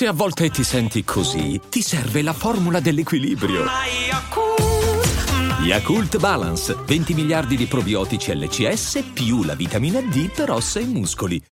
Se a volte ti senti così, ti serve la formula dell'equilibrio. Yakult Balance, 20 miliardi di probiotici LCS più la vitamina D per ossa e muscoli.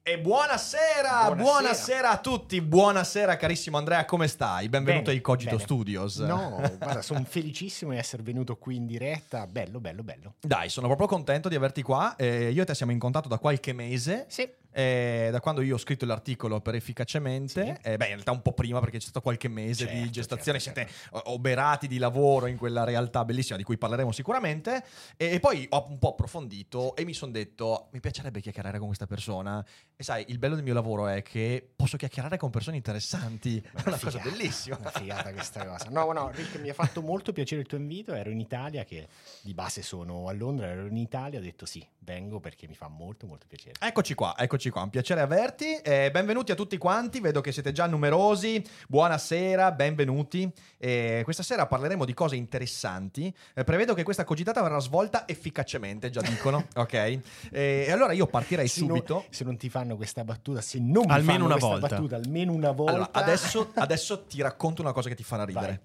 E buonasera, buonasera, buonasera, a tutti, buonasera carissimo Andrea, come stai? Benvenuto bene, ai Cogito bene. Studios. No, guarda, sono felicissimo di essere venuto qui in diretta, bello, bello, bello. Dai, sono proprio contento di averti qua, eh, io e te siamo in contatto da qualche mese. Sì. Eh, da quando io ho scritto l'articolo per efficacemente, Sì. eh, beh, in realtà un po' prima perché c'è stato qualche mese di Certo, gestazione, certo, siete oberati di lavoro in quella realtà bellissima di cui parleremo sicuramente. E, e poi ho un po' approfondito e mi sono detto: mi piacerebbe chiacchierare con questa persona. E sai, il bello del mio lavoro è che posso chiacchierare con persone interessanti. È una cosa figata, bellissima. Una figata questa cosa. No, no, Rick, mi ha fatto molto piacere il tuo invito. Ero in Italia, che di base sono a Londra, ero in Italia, ho detto sì, vengo perché mi fa molto, molto piacere. Eccoci qua, eccoci qua, un piacere averti. Eh, benvenuti a tutti quanti, vedo che siete già numerosi. Buonasera, benvenuti. Eh, questa sera parleremo di cose interessanti. Eh, prevedo che questa cogitata verrà svolta efficacemente, già dicono, ok? E allora io partirei Se non, subito. se non ti fanno questa battuta, se non mi Almeno fanno una questa volta. battuta, almeno una volta. Allora, adesso, adesso ti racconto una cosa che ti farà ridere.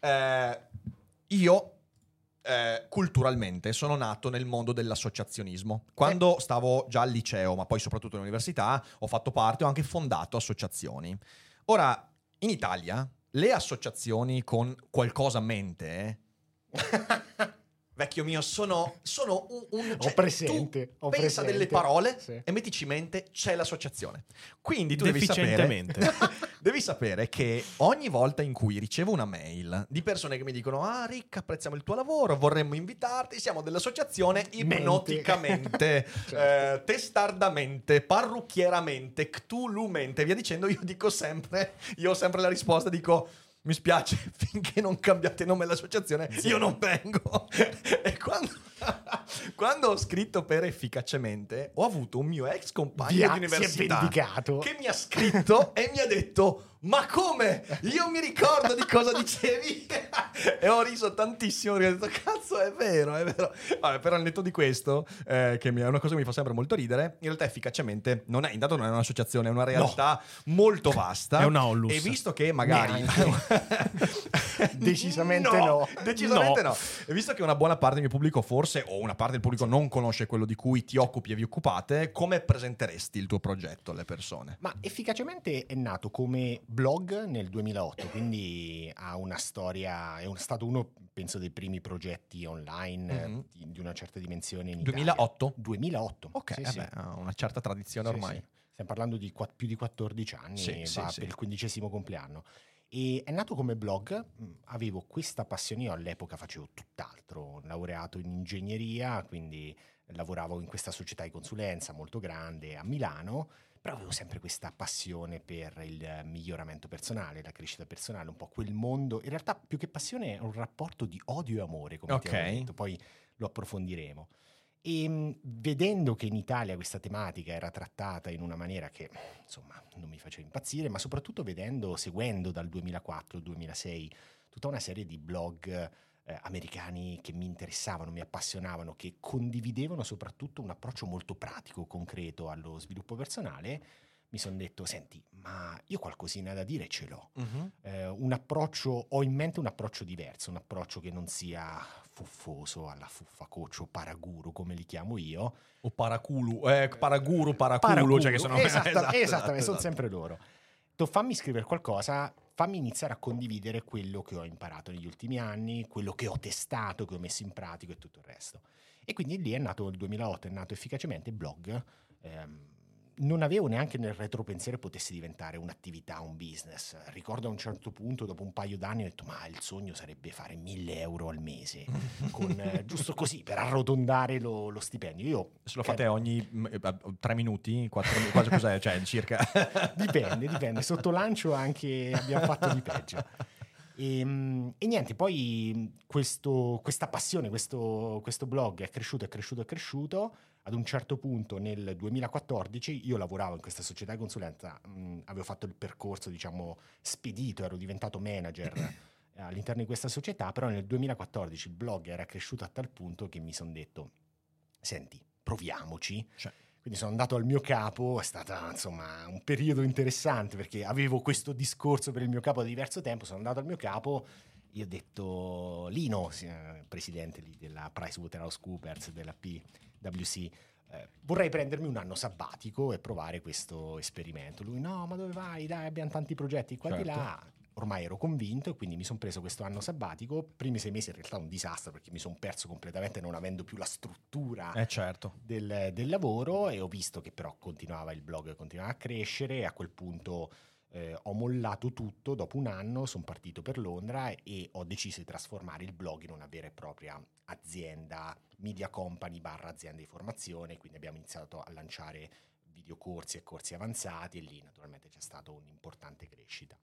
Eh, io eh, culturalmente sono nato nel mondo dell'associazionismo. Quando stavo già al liceo, ma poi soprattutto all'università, ho fatto parte, ho anche fondato associazioni. Ora, in Italia, le associazioni con qualcosa a mente, eh, vecchio mio, sono, sono un, un- Ho cioè, presente, tu ho pensa presente. delle parole Sì. e mettici in mente c'è l'associazione. Quindi tu devi sapere, Deficientemente. devi sapere che ogni volta in cui ricevo una mail di persone che mi dicono ah Rick apprezziamo il tuo lavoro, vorremmo invitarti, siamo dell'associazione ipnoticamente, Certo. eh, testardamente, parrucchieramente, ctulumente, via dicendo, io dico sempre, io ho sempre la risposta, dico... Mi spiace, finché non cambiate nome all'associazione, io non vengo. e quando, quando ho scritto per efficacemente, ho avuto un mio ex compagno Via, di università che mi ha scritto e mi ha detto ma come? Io mi ricordo di cosa dicevi e ho riso tantissimo perché ho detto cazzo è vero, è vero. Vabbè, però al netto di questo, eh, che è una cosa che mi fa sempre molto ridere, in realtà efficacemente non è, intanto non è un'associazione, è una realtà molto vasta. È una onlus. E visto che magari... Decisamente no. Decisamente No. no. E visto che una buona parte del mio pubblico forse, o una parte del pubblico non conosce quello di cui ti occupi e vi occupate, come presenteresti il tuo progetto alle persone? Ma efficacemente è nato come blog nel 2008, quindi ha una storia, è stato uno, penso, dei primi progetti online Mhm. eh, di, di una certa dimensione in Italia. 2008? 2008. Ok, sì, eh sì. ha una certa tradizione Sì, ormai. Stiamo parlando di qua- più di 14 anni, Sì, va per il quindicesimo compleanno. E è nato come blog, mh, avevo questa passione, io all'epoca facevo tutt'altro, laureato in ingegneria, quindi lavoravo in questa società di consulenza molto grande a Milano, però avevo sempre questa passione per il miglioramento personale, la crescita personale, un po' quel mondo. In realtà più che passione è un rapporto di odio e amore, come ti Ok. avevo detto, poi lo approfondiremo. E mh, vedendo che in Italia questa tematica era trattata in una maniera che insomma non mi faceva impazzire, ma soprattutto vedendo, seguendo dal 2004 al 2006 tutta una serie di blog eh, americani che mi interessavano, mi appassionavano, che condividevano soprattutto un approccio molto pratico, concreto allo sviluppo personale, mi sono detto, senti, ma io qualcosina da dire ce l'ho eh, un approccio, ho in mente un approccio diverso, un approccio che non sia fuffoso alla fuffa coach o paraguru come li chiamo io. O paraculu, eh, paraguru, paraculu, Paracuru, cioè che sono... Esatta- esatto, esattamente, esatto, sono esatto. sempre loro. Tu fammi scrivere qualcosa, fammi iniziare a condividere quello che ho imparato negli ultimi anni, quello che ho testato, che ho messo in pratica e tutto il resto. E quindi lì è nato il 2008, è nato efficacemente il blog. ehm, non avevo neanche nel retropensiero potesse diventare un'attività, un business. Ricordo a un certo punto, dopo un paio d'anni, ho detto: Ma il sogno sarebbe fare 1000 euro al mese, con, eh, giusto così per arrotondare lo, lo stipendio. Io Se lo fate ogni mm, eh, tre minuti, quattro minuti, quasi cos'è? Cioè, circa... Dipende, dipende. Sotto lancio anche abbiamo fatto di peggio. E, mm, e niente, poi mh, questo- questa passione, questo, questo blog è cresciuto, è cresciuto, è cresciuto. Ad un certo punto nel 2014 io lavoravo in questa società di consulenza, mh, avevo fatto il percorso, diciamo, spedito, ero diventato manager eh, all'interno di questa società, però nel 2014 il blog era cresciuto a tal punto che mi sono detto, senti, proviamoci. Cioè. Quindi sono andato al mio capo, è stato insomma un periodo interessante perché avevo questo discorso per il mio capo da diverso tempo, sono andato al mio capo, gli ho detto Lino, presidente della PricewaterhouseCoopers, della PwC, eh, vorrei prendermi un anno sabbatico e provare questo esperimento. Lui no, ma dove vai? Dai, abbiamo tanti progetti qua certo. di là ormai ero convinto e quindi mi sono preso questo anno sabbatico. Primi sei mesi in realtà un disastro perché mi sono perso completamente non avendo più la struttura eh certo. del, del, lavoro e ho visto che però continuava il blog, continuava a crescere e a quel punto eh, ho mollato tutto. Dopo un anno sono partito per Londra e ho deciso di trasformare il blog in una vera e propria azienda, media company barra azienda di formazione, quindi abbiamo iniziato a lanciare videocorsi e corsi avanzati e lì naturalmente c'è stata un'importante crescita.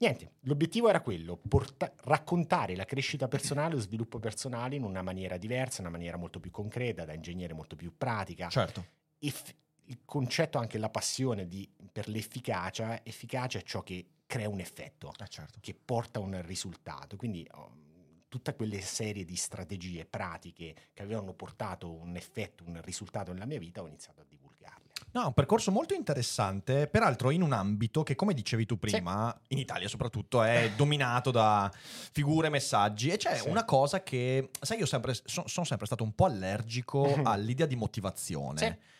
Niente, l'obiettivo era quello, porta- raccontare la crescita personale, lo sviluppo personale in una maniera diversa, una maniera molto più concreta, da ingegnere molto più pratica. Certo. E f- il concetto, anche la passione di, per l'efficacia, efficacia è ciò che crea un effetto, eh certo. che porta un risultato. Quindi oh, tutte quelle serie di strategie pratiche che avevano portato un effetto, un risultato nella mia vita, ho iniziato a divulgarle. No, un percorso molto interessante, peraltro in un ambito che, come dicevi tu prima, sì. in Italia soprattutto, è dominato da figure messaggi. E c'è sì. una cosa che, sai, io sempre, so, sono sempre stato un po' allergico all'idea di motivazione. Sì.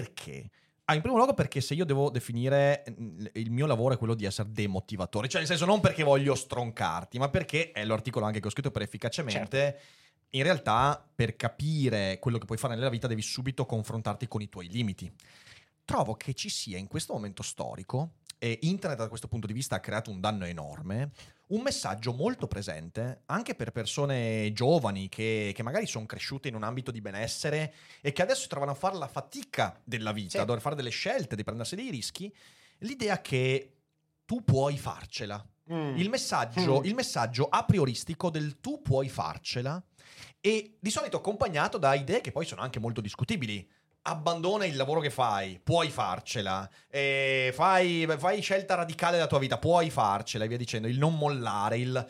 Perché? Ah, in primo luogo perché se io devo definire mm, il mio lavoro è quello di essere demotivatore, cioè nel senso non perché voglio stroncarti, ma perché è l'articolo anche che ho scritto per efficacemente. Certo. In realtà, per capire quello che puoi fare nella vita, devi subito confrontarti con i tuoi limiti. Trovo che ci sia in questo momento storico, e internet da questo punto di vista ha creato un danno enorme, un messaggio molto presente anche per persone giovani che, che magari sono cresciute in un ambito di benessere e che adesso trovano a fare la fatica della vita, sì. a dover fare delle scelte, di prendersi dei rischi, l'idea che tu puoi farcela. Mm. Il, messaggio, mm. il messaggio a prioristico del tu puoi farcela e di solito accompagnato da idee che poi sono anche molto discutibili abbandona il lavoro che fai, puoi farcela, eh, fai, fai, scelta radicale della tua vita, puoi farcela e via dicendo, il non mollare, il...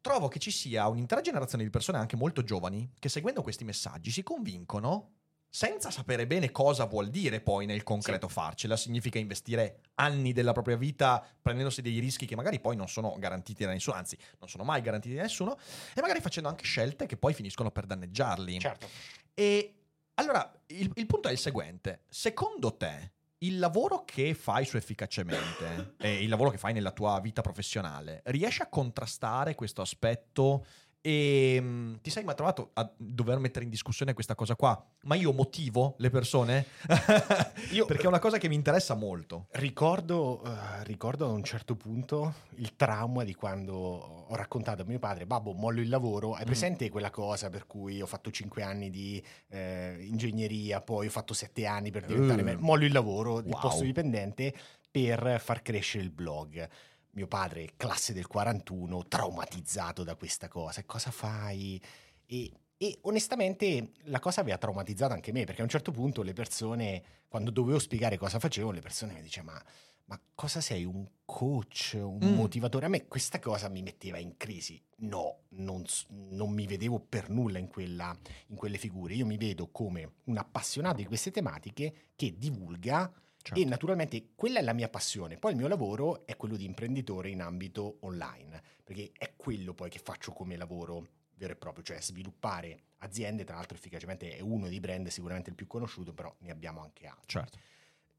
Trovo che ci sia un'intera generazione di persone anche molto giovani che seguendo questi messaggi si convincono senza sapere bene cosa vuol dire poi nel concreto sì. farcela, significa investire anni della propria vita prendendosi dei rischi che magari poi non sono garantiti da nessuno, anzi non sono mai garantiti da nessuno, e magari facendo anche scelte che poi finiscono per danneggiarli. Certo. E allora, il, il punto è il seguente. Secondo te, il lavoro che fai su efficacemente e il lavoro che fai nella tua vita professionale riesce a contrastare questo aspetto e um, ti sei mai trovato a dover mettere in discussione questa cosa qua? Ma io motivo le persone? io, Perché è una cosa che mi interessa molto. Ricordo, uh, ricordo a un certo punto il trauma di quando ho raccontato a mio padre, babbo, mollo il lavoro. Hai mm. presente quella cosa per cui ho fatto 5 anni di eh, ingegneria, poi ho fatto 7 anni per diventare... Uh. Me- mollo il lavoro wow. di posto dipendente per far crescere il blog mio padre, classe del 41, traumatizzato da questa cosa. Cosa fai? E, e, onestamente la cosa aveva traumatizzato anche me, perché a un certo punto le persone, quando dovevo spiegare cosa facevo, le persone mi dicevano, ma, ma cosa sei? Un coach, un mm. motivatore? A me questa cosa mi metteva in crisi. No, non, non mi vedevo per nulla in, quella, in quelle figure. Io mi vedo come un appassionato di queste tematiche che divulga Certo. E naturalmente quella è la mia passione. Poi il mio lavoro è quello di imprenditore in ambito online, perché è quello poi che faccio come lavoro vero e proprio, cioè sviluppare aziende, tra l'altro efficacemente è uno dei brand sicuramente il più conosciuto, però ne abbiamo anche altri. Certo.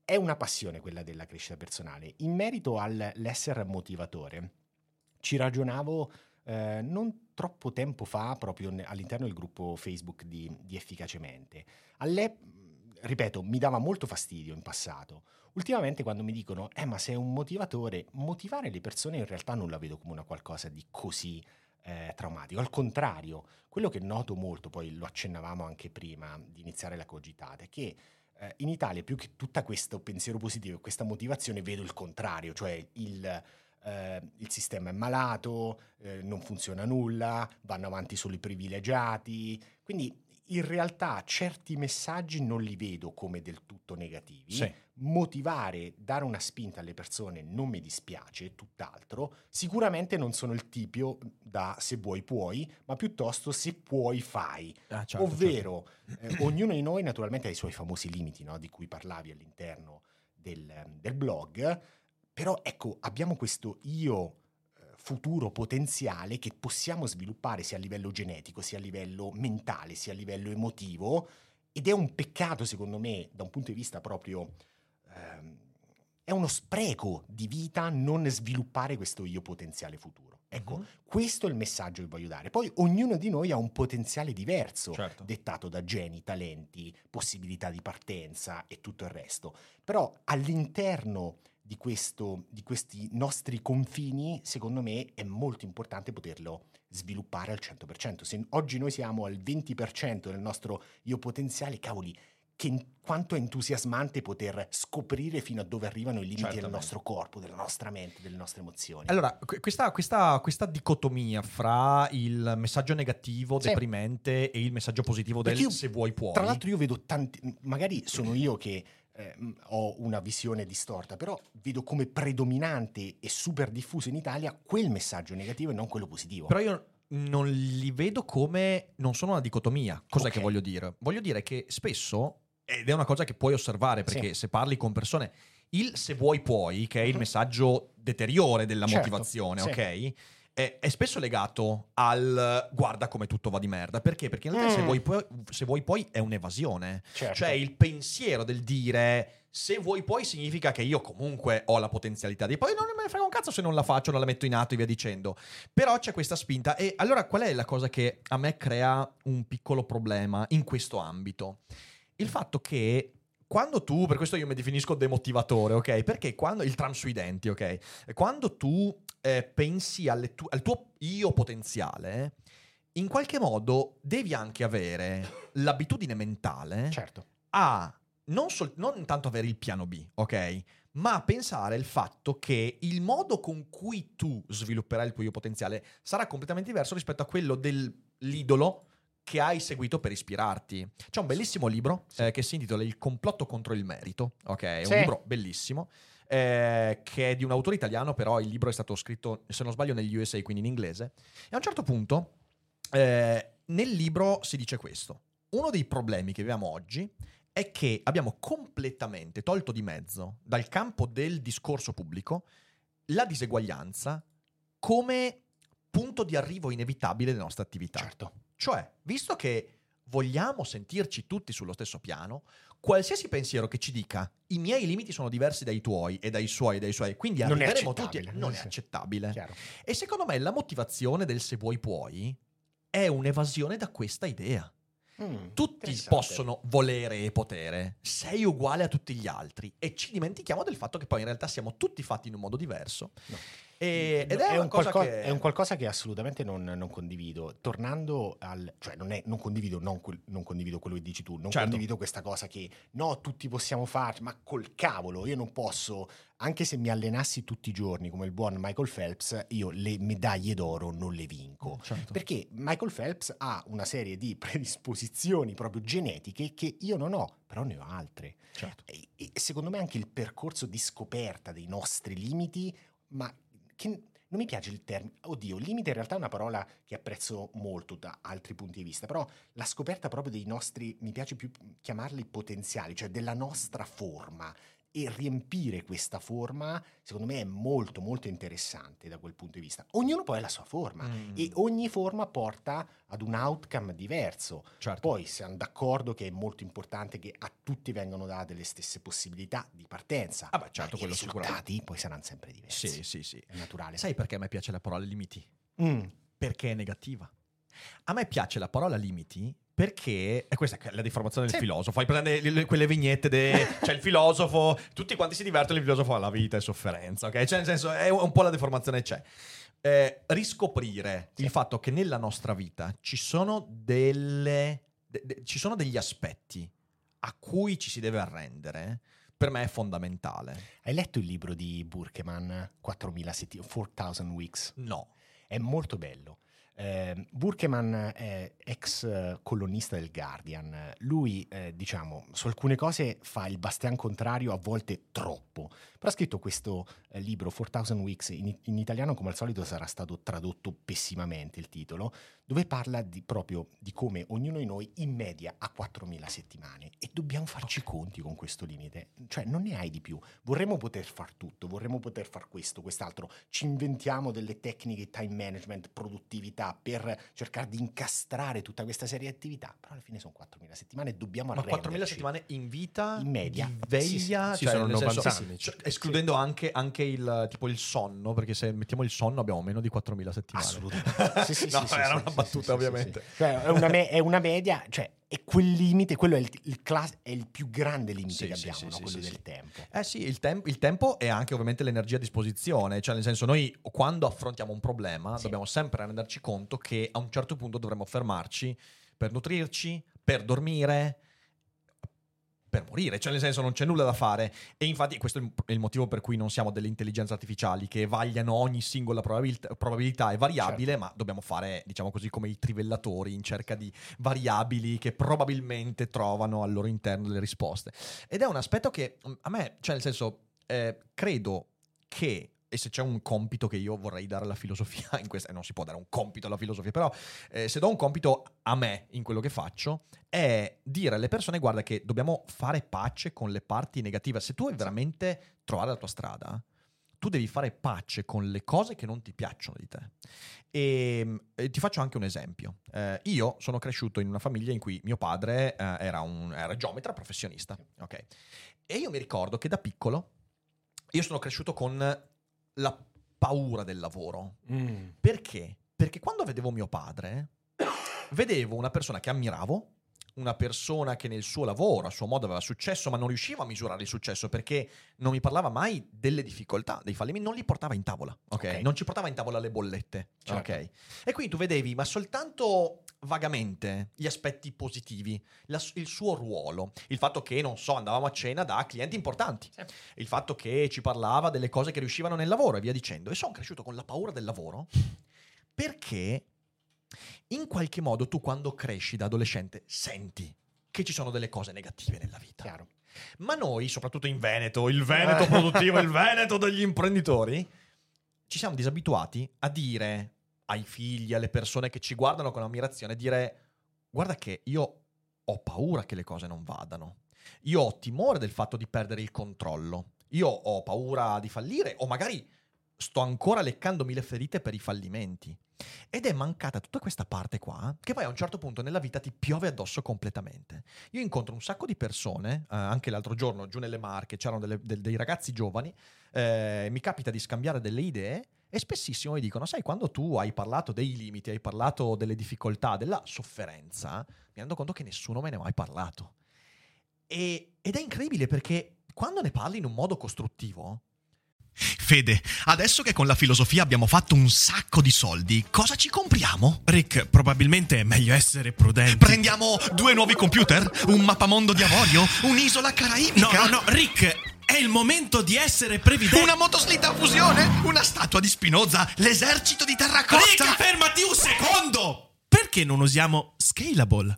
È una passione quella della crescita personale. In merito all'essere motivatore, ci ragionavo eh, non troppo tempo fa proprio all'interno del gruppo Facebook di, di Efficacemente. Alle, ripeto, mi dava molto fastidio in passato. Ultimamente quando mi dicono, eh ma sei un motivatore, motivare le persone in realtà non la vedo come una qualcosa di così eh, traumatico. Al contrario, quello che noto molto, poi lo accennavamo anche prima di iniziare la cogitata, è che eh, in Italia più che tutto questo pensiero positivo e questa motivazione vedo il contrario, cioè il... Uh, il sistema è malato, uh, non funziona nulla, vanno avanti solo i privilegiati. Quindi in realtà certi messaggi non li vedo come del tutto negativi. Sì. Motivare, dare una spinta alle persone non mi dispiace, tutt'altro. Sicuramente non sono il tipo da se vuoi puoi, ma piuttosto se puoi fai. Ah, certo, Ovvero, eh, ognuno di noi naturalmente ha i suoi famosi limiti, no? di cui parlavi all'interno del, del blog, però ecco, abbiamo questo io futuro potenziale che possiamo sviluppare sia a livello genetico, sia a livello mentale, sia a livello emotivo ed è un peccato secondo me da un punto di vista proprio ehm, è uno spreco di vita non sviluppare questo io potenziale futuro. Ecco, Mhm. questo è il messaggio che voglio dare. Poi ognuno di noi ha un potenziale diverso, Certo. dettato da geni, talenti, possibilità di partenza e tutto il resto. Però all'interno di, questo, di questi nostri confini, secondo me, è molto importante poterlo sviluppare al 100%. Se oggi noi siamo al 20% del nostro io potenziale, cavoli, che quanto è entusiasmante poter scoprire fino a dove arrivano i limiti del Certamente. nostro corpo, della nostra mente, delle nostre emozioni. Allora, que- questa, questa- questa dicotomia fra il messaggio negativo, Sì. deprimente e il messaggio positivo del Perché io, se vuoi puoi. Tra l'altro io vedo tanti, magari sono io che eh, ho una visione distorta, però vedo come predominante e super diffuso in Italia quel messaggio negativo e non quello positivo. Però io non li vedo come non sono una dicotomia. Cos'è Ok. che voglio dire? Voglio dire che spesso, ed è una cosa che puoi osservare perché Sì. se parli con persone, il se vuoi puoi, che è il Mhm. messaggio deteriore della Certo, motivazione, sì. ok? È, è spesso legato al guarda come tutto va di merda. Perché? Perché in realtà se, Mm. vuoi puoi, se vuoi puoi è un'evasione. Certo. Cioè il pensiero del dire se vuoi puoi significa che io comunque ho la potenzialità di poi non me ne frega un cazzo se non la faccio, non la metto in atto e via dicendo. Però c'è questa spinta e allora qual è la cosa che a me crea un piccolo problema in questo ambito? Il fatto che quando tu, per questo io mi definisco demotivatore, ok? Perché quando il tram sui denti, ok? Quando tu eh, pensi tu- al tuo io potenziale, in qualche modo devi anche avere l'abitudine mentale Certo. a non, sol- non tanto avere il piano B, ok? Ma pensare il fatto che il modo con cui tu svilupperai il tuo io potenziale sarà completamente diverso rispetto a quello dell'idolo che hai seguito per ispirarti. C'è un bellissimo libro eh, che si intitola Il complotto contro il merito, ok? È Sì. un libro bellissimo. Eh, che è di un autore italiano, però il libro è stato scritto, se non sbaglio, negli USA, quindi in inglese. E a un certo punto, eh, nel libro si dice questo: uno dei problemi che abbiamo oggi è che abbiamo completamente tolto di mezzo dal campo del discorso pubblico la diseguaglianza come punto di arrivo inevitabile delle nostre attività. Certo. Cioè, visto che vogliamo sentirci tutti sullo stesso piano, qualsiasi pensiero che ci dica i miei limiti sono diversi dai tuoi e dai suoi e dai suoi, quindi Non è arriveremo tutti accettabile. non è Sì. accettabile. Chiaro. E secondo me la motivazione del se vuoi puoi è un'evasione da questa idea. Mm, Tutti possono volere e potere, sei uguale a tutti gli altri e ci dimentichiamo del fatto che poi in realtà siamo tutti fatti in un modo diverso. No. E- ed è, una un qualco- che... è un qualcosa che assolutamente non, non condivido. Tornando al... cioè non, è, non, condivido, non, non condivido quello che dici tu, non Certo. condivido questa cosa che no, tutti possiamo farci, ma col cavolo, io non posso, anche se mi allenassi tutti i giorni come il buon Michael Phelps, io le medaglie d'oro non le vinco. Certo. Perché Michael Phelps ha una serie di predisposizioni proprio genetiche che io non ho, però ne ho altre. Certo. E, e secondo me anche il percorso di scoperta dei nostri limiti, ma che non mi piace il termine, oddio, limite in realtà è una parola che apprezzo molto da altri punti di vista, però la scoperta proprio dei nostri, mi piace più chiamarli potenziali, cioè della nostra forma e riempire questa forma, secondo me è molto molto interessante da quel punto di vista. Ognuno poi ha la sua forma Mm. e ogni forma porta ad un outcome diverso. Certo. Poi siamo d'accordo che è molto importante che a tutti vengano date le stesse possibilità di partenza. Ah beh, certo, quello i risultati sicuramente. poi saranno sempre diversi. Sì, sì, sì. È naturale. Sai perché a me piace la parola limiti? Mm, Perché è negativa. A me piace la parola limiti perché è questa è la deformazione del Sì. filosofo. Hai presente le- le- quelle vignette de c'è il filosofo, tutti quanti si divertono, il filosofo ha la vita e sofferenza, ok? Cioè, nel senso, è un po' la deformazione c'è. Eh, riscoprire Sì. il fatto che nella nostra vita ci sono delle de- de- ci sono degli aspetti a cui ci si deve arrendere, per me è fondamentale. Hai letto il libro di Burkeman, 4000 settimane, 4000 Weeks? No. È molto bello. Eh, Burkeman è ex colonnista del Guardian. Lui, eh, diciamo, su alcune cose fa il bastian contrario, a volte troppo. Però ha scritto questo eh, libro, 4000 Weeks, in, in, italiano come al solito sarà stato tradotto pessimamente il titolo, dove parla di, proprio di come ognuno di noi in media ha 4000 settimane e dobbiamo farci conti con questo limite. Cioè non ne hai di più. Vorremmo poter far tutto, vorremmo poter far questo, quest'altro. Ci inventiamo delle tecniche time management, produttività per cercare di incastrare tutta questa serie di attività, però alla fine sono 4.000 settimane e dobbiamo Ma 4.000 settimane in vita, in media, di veglia, sì, cioè, sono nel 90 senso, anni. cioè, escludendo anche, anche il, tipo il sonno, perché se mettiamo il sonno abbiamo meno di 4.000 settimane. Assolutamente. Sì, sì, no, sì, era sì, una sì, battuta sì, sì, ovviamente. sì. Cioè, è, una me- è una media, cioè è quel limite, quello è il, il, class- è il più grande limite Sì, che abbiamo, sì, no? sì, quello del tempo. Eh sì, il, tem- il tempo è anche ovviamente l'energia a disposizione, cioè nel senso noi quando affrontiamo un problema dobbiamo sempre renderci conto che a un certo punto dovremmo fermarci per nutrirci, per dormire, per morire, cioè nel senso non c'è nulla da fare e infatti questo è il- motivo per cui non siamo delle intelligenze artificiali che vagliano ogni singola probabilità, probabilità e variabile, ma dobbiamo fare diciamo così come i trivellatori in cerca di variabili che probabilmente trovano al loro interno delle risposte. Ed è un aspetto che mm, a me, cioè nel senso, eh, credo che, e se c'è un compito che io vorrei dare alla filosofia, in questa, eh, non si può dare un compito alla filosofia, però eh, se do un compito a me in quello che faccio, è dire alle persone, guarda che dobbiamo fare pace con le parti negative. Se tu vuoi veramente trovare la tua strada, tu devi fare pace con le cose che non ti piacciono di te. E, e ti faccio anche un esempio. Eh, io sono cresciuto in una famiglia in cui mio padre eh, era un era geometra professionista, ok? E io mi ricordo che da piccolo io sono cresciuto con la paura del lavoro. Perché? Perché quando vedevo mio padre, vedevo una persona che ammiravo, una persona che nel suo lavoro, a suo modo, aveva successo, ma non riusciva a misurare il successo perché non mi parlava mai delle difficoltà, dei fallimenti, non li portava in tavola, ok? Ok. Non ci portava in tavola le bollette, Certo. ok? E quindi tu vedevi, ma soltanto vagamente, gli aspetti positivi, la- il suo ruolo, il fatto che, non so, andavamo a cena da clienti importanti, il fatto che ci parlava delle cose che riuscivano nel lavoro e via dicendo. E sono cresciuto con la paura del lavoro perché in qualche modo tu quando cresci da adolescente senti che ci sono delle cose negative nella vita. Chiaro. Ma noi, soprattutto in Veneto, il Veneto produttivo, il Veneto degli imprenditori, ci siamo disabituati a dire ai figli, alle persone che ci guardano con ammirazione, dire guarda che io ho paura che le cose non vadano. Io ho timore del fatto di perdere il controllo. Io ho paura di fallire o magari sto ancora leccandomi le ferite per i fallimenti. Ed è mancata tutta questa parte qua che poi a un certo punto nella vita ti piove addosso completamente. Io incontro un sacco di persone, eh, anche l'altro giorno giù nelle Marche c'erano delle- del- dei ragazzi giovani, eh, mi capita di scambiare delle idee e spessissimo mi dicono, sai, quando tu hai parlato dei limiti, hai parlato delle difficoltà, della sofferenza, mi rendo conto che nessuno me ne ha mai parlato. E- ed è incredibile perché quando ne parli in un modo costruttivo, Fede, adesso che con la filosofia abbiamo fatto un sacco di soldi, cosa ci compriamo? Rick, probabilmente è meglio essere prudenti. Prendiamo due nuovi computer? Un mappamondo di avorio? Un'isola No, caraibica? no, no, Rick, è il momento di essere previdenti. Una motoslitta a fusione? Una statua di Spinoza? L'esercito di terracotta? Rick, fermati un secondo! Perché non usiamo Scalable?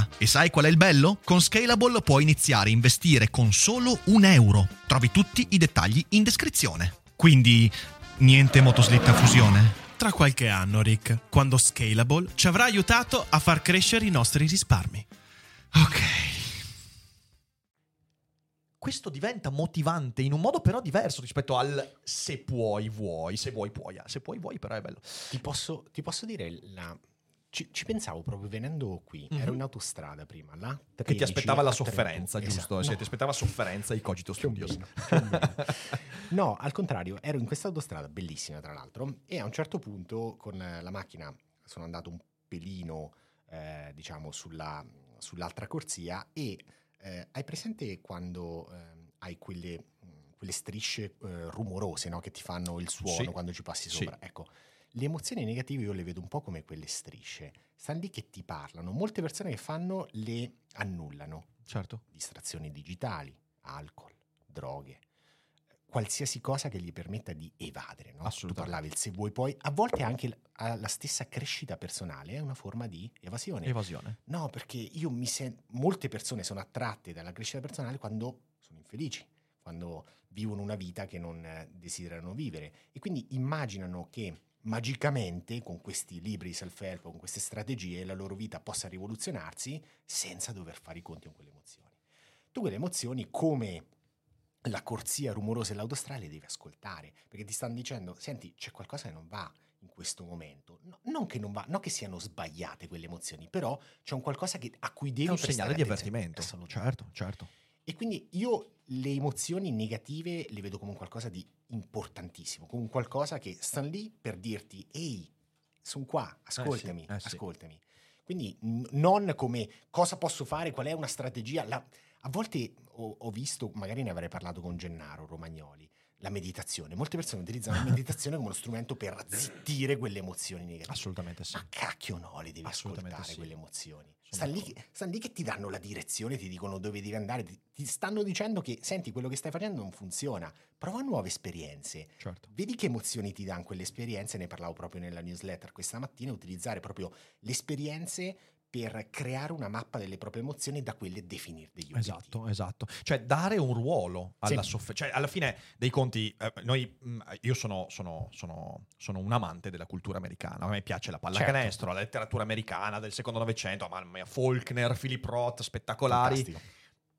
E sai qual è il bello? Con Scalable puoi iniziare a investire con solo un euro. Trovi tutti i dettagli in descrizione. Quindi, niente motoslitta fusione? Tra qualche anno, Rick, quando Scalable ci avrà aiutato a far crescere i nostri risparmi. Ok. questo diventa motivante in un modo però diverso rispetto al se puoi, vuoi, se vuoi, puoi. Se puoi, vuoi, però è bello. Ti posso, ti posso dire, la- ci, ci pensavo proprio venendo qui, Mhm. ero in autostrada prima, là, Che ti 13 aspettava la a 31. sofferenza, giusto? Esatto. Sì, No. ti aspettava sofferenza i cogito studios. No, al contrario, ero in questa autostrada bellissima tra l'altro e a un certo punto con eh, la macchina sono andato un pelino, eh, diciamo, sulla, sull'altra corsia e eh, hai presente quando ehm, hai quelle, quelle strisce eh, rumorose no? che ti fanno il suono Sì. quando ci passi Sì. sopra? Ecco, le emozioni negative io le vedo un po' come quelle strisce. Stanno lì che ti parlano. Molte persone che fanno le annullano. Certo. Distrazioni digitali, alcol, droghe, qualsiasi cosa che gli permetta di evadere. No? Tu parlavi il se vuoi poi, a volte anche la stessa crescita personale è una forma di evasione. Evasione. No, perché io mi sento. Molte persone sono attratte dalla crescita personale quando sono infelici, quando vivono una vita che non eh, desiderano vivere. E quindi immaginano che magicamente con questi libri di self-help, con queste strategie, la loro vita possa rivoluzionarsi senza dover fare i conti con quelle emozioni. Tu quelle emozioni, come la corsia rumorosa e l'autostrada, le devi ascoltare perché ti stanno dicendo: Senti, c'è qualcosa che non va in questo momento. No- non che non va, non che siano sbagliate quelle emozioni, però c'è un qualcosa che- a cui devi È un segnale di avvertimento. Certo, certo. E quindi io le emozioni negative le vedo come un qualcosa di importantissimo, come un qualcosa che stanno lì per dirti, ehi, sono qua, ascoltami, eh sì. ascoltami. Quindi n- non come cosa posso fare, qual è una strategia. La- a volte ho, ho visto, magari ne avrei parlato con Gennaro Romagnoli, la meditazione. Molte persone utilizzano la meditazione come uno strumento per zittire quelle emozioni negative. Assolutamente sì. Ma cacchio no, le devi ascoltare sì. quelle emozioni. Stanno lì, stanno lì che ti danno la direzione, ti dicono dove devi andare, ti, ti stanno dicendo che senti quello che stai facendo non funziona, prova nuove esperienze. Certo. Vedi che emozioni ti danno quelle esperienze, ne parlavo proprio nella newsletter questa mattina, utilizzare proprio le esperienze per creare una mappa delle proprie emozioni e da quelle definire degli obiettivi. Esatto, esatto. Cioè dare un ruolo alla Sì. sofferenza. Cioè alla fine dei conti, eh, noi, mh, io sono, sono- sono- sono un amante della cultura americana. A me piace la Certo. pallacanestro, la letteratura americana del secondo novecento, mamma mia, Faulkner, Philip Roth, spettacolari. Fantastico.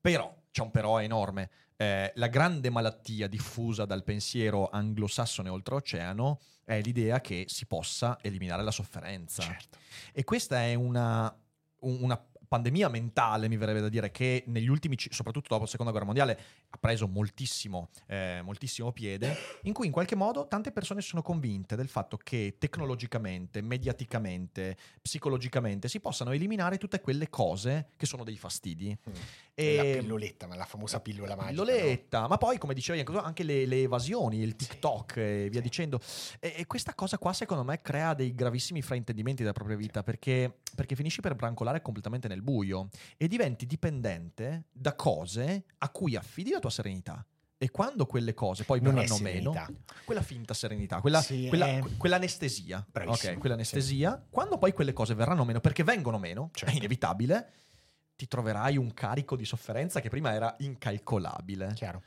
Però, c'è un però enorme. Eh, la grande malattia diffusa dal pensiero anglosassone oltreoceano è l'idea che si possa eliminare la sofferenza. Certo. E questa è una, un- una pandemia mentale, mi verrebbe da dire, che negli ultimi, soprattutto dopo la seconda guerra mondiale, ha preso moltissimo, eh, moltissimo piede, in cui in qualche modo tante persone sono convinte del fatto che tecnologicamente, mediaticamente, psicologicamente si possano eliminare tutte quelle cose che sono dei fastidi. Mm. E- La pilloletta, ma la famosa pillola magica. no? Pilloletta, ma poi come dicevi anche le, le evasioni, il Sì. TikTok e via Sì. dicendo. E, e questa cosa qua secondo me crea dei gravissimi fraintendimenti della propria vita perché, perché finisci per brancolare completamente nel buio e diventi dipendente da cose a cui affidi la tua serenità. E quando quelle cose poi Non è verranno meno, quella finta serenità, quella, Sì, quella- è- que- quell'anestesia, Bravissimo, ok, quell'anestesia, quando poi quelle cose verranno meno, perché vengono meno, Certo. è inevitabile, ti troverai un carico di sofferenza che prima era incalcolabile. Chiaro.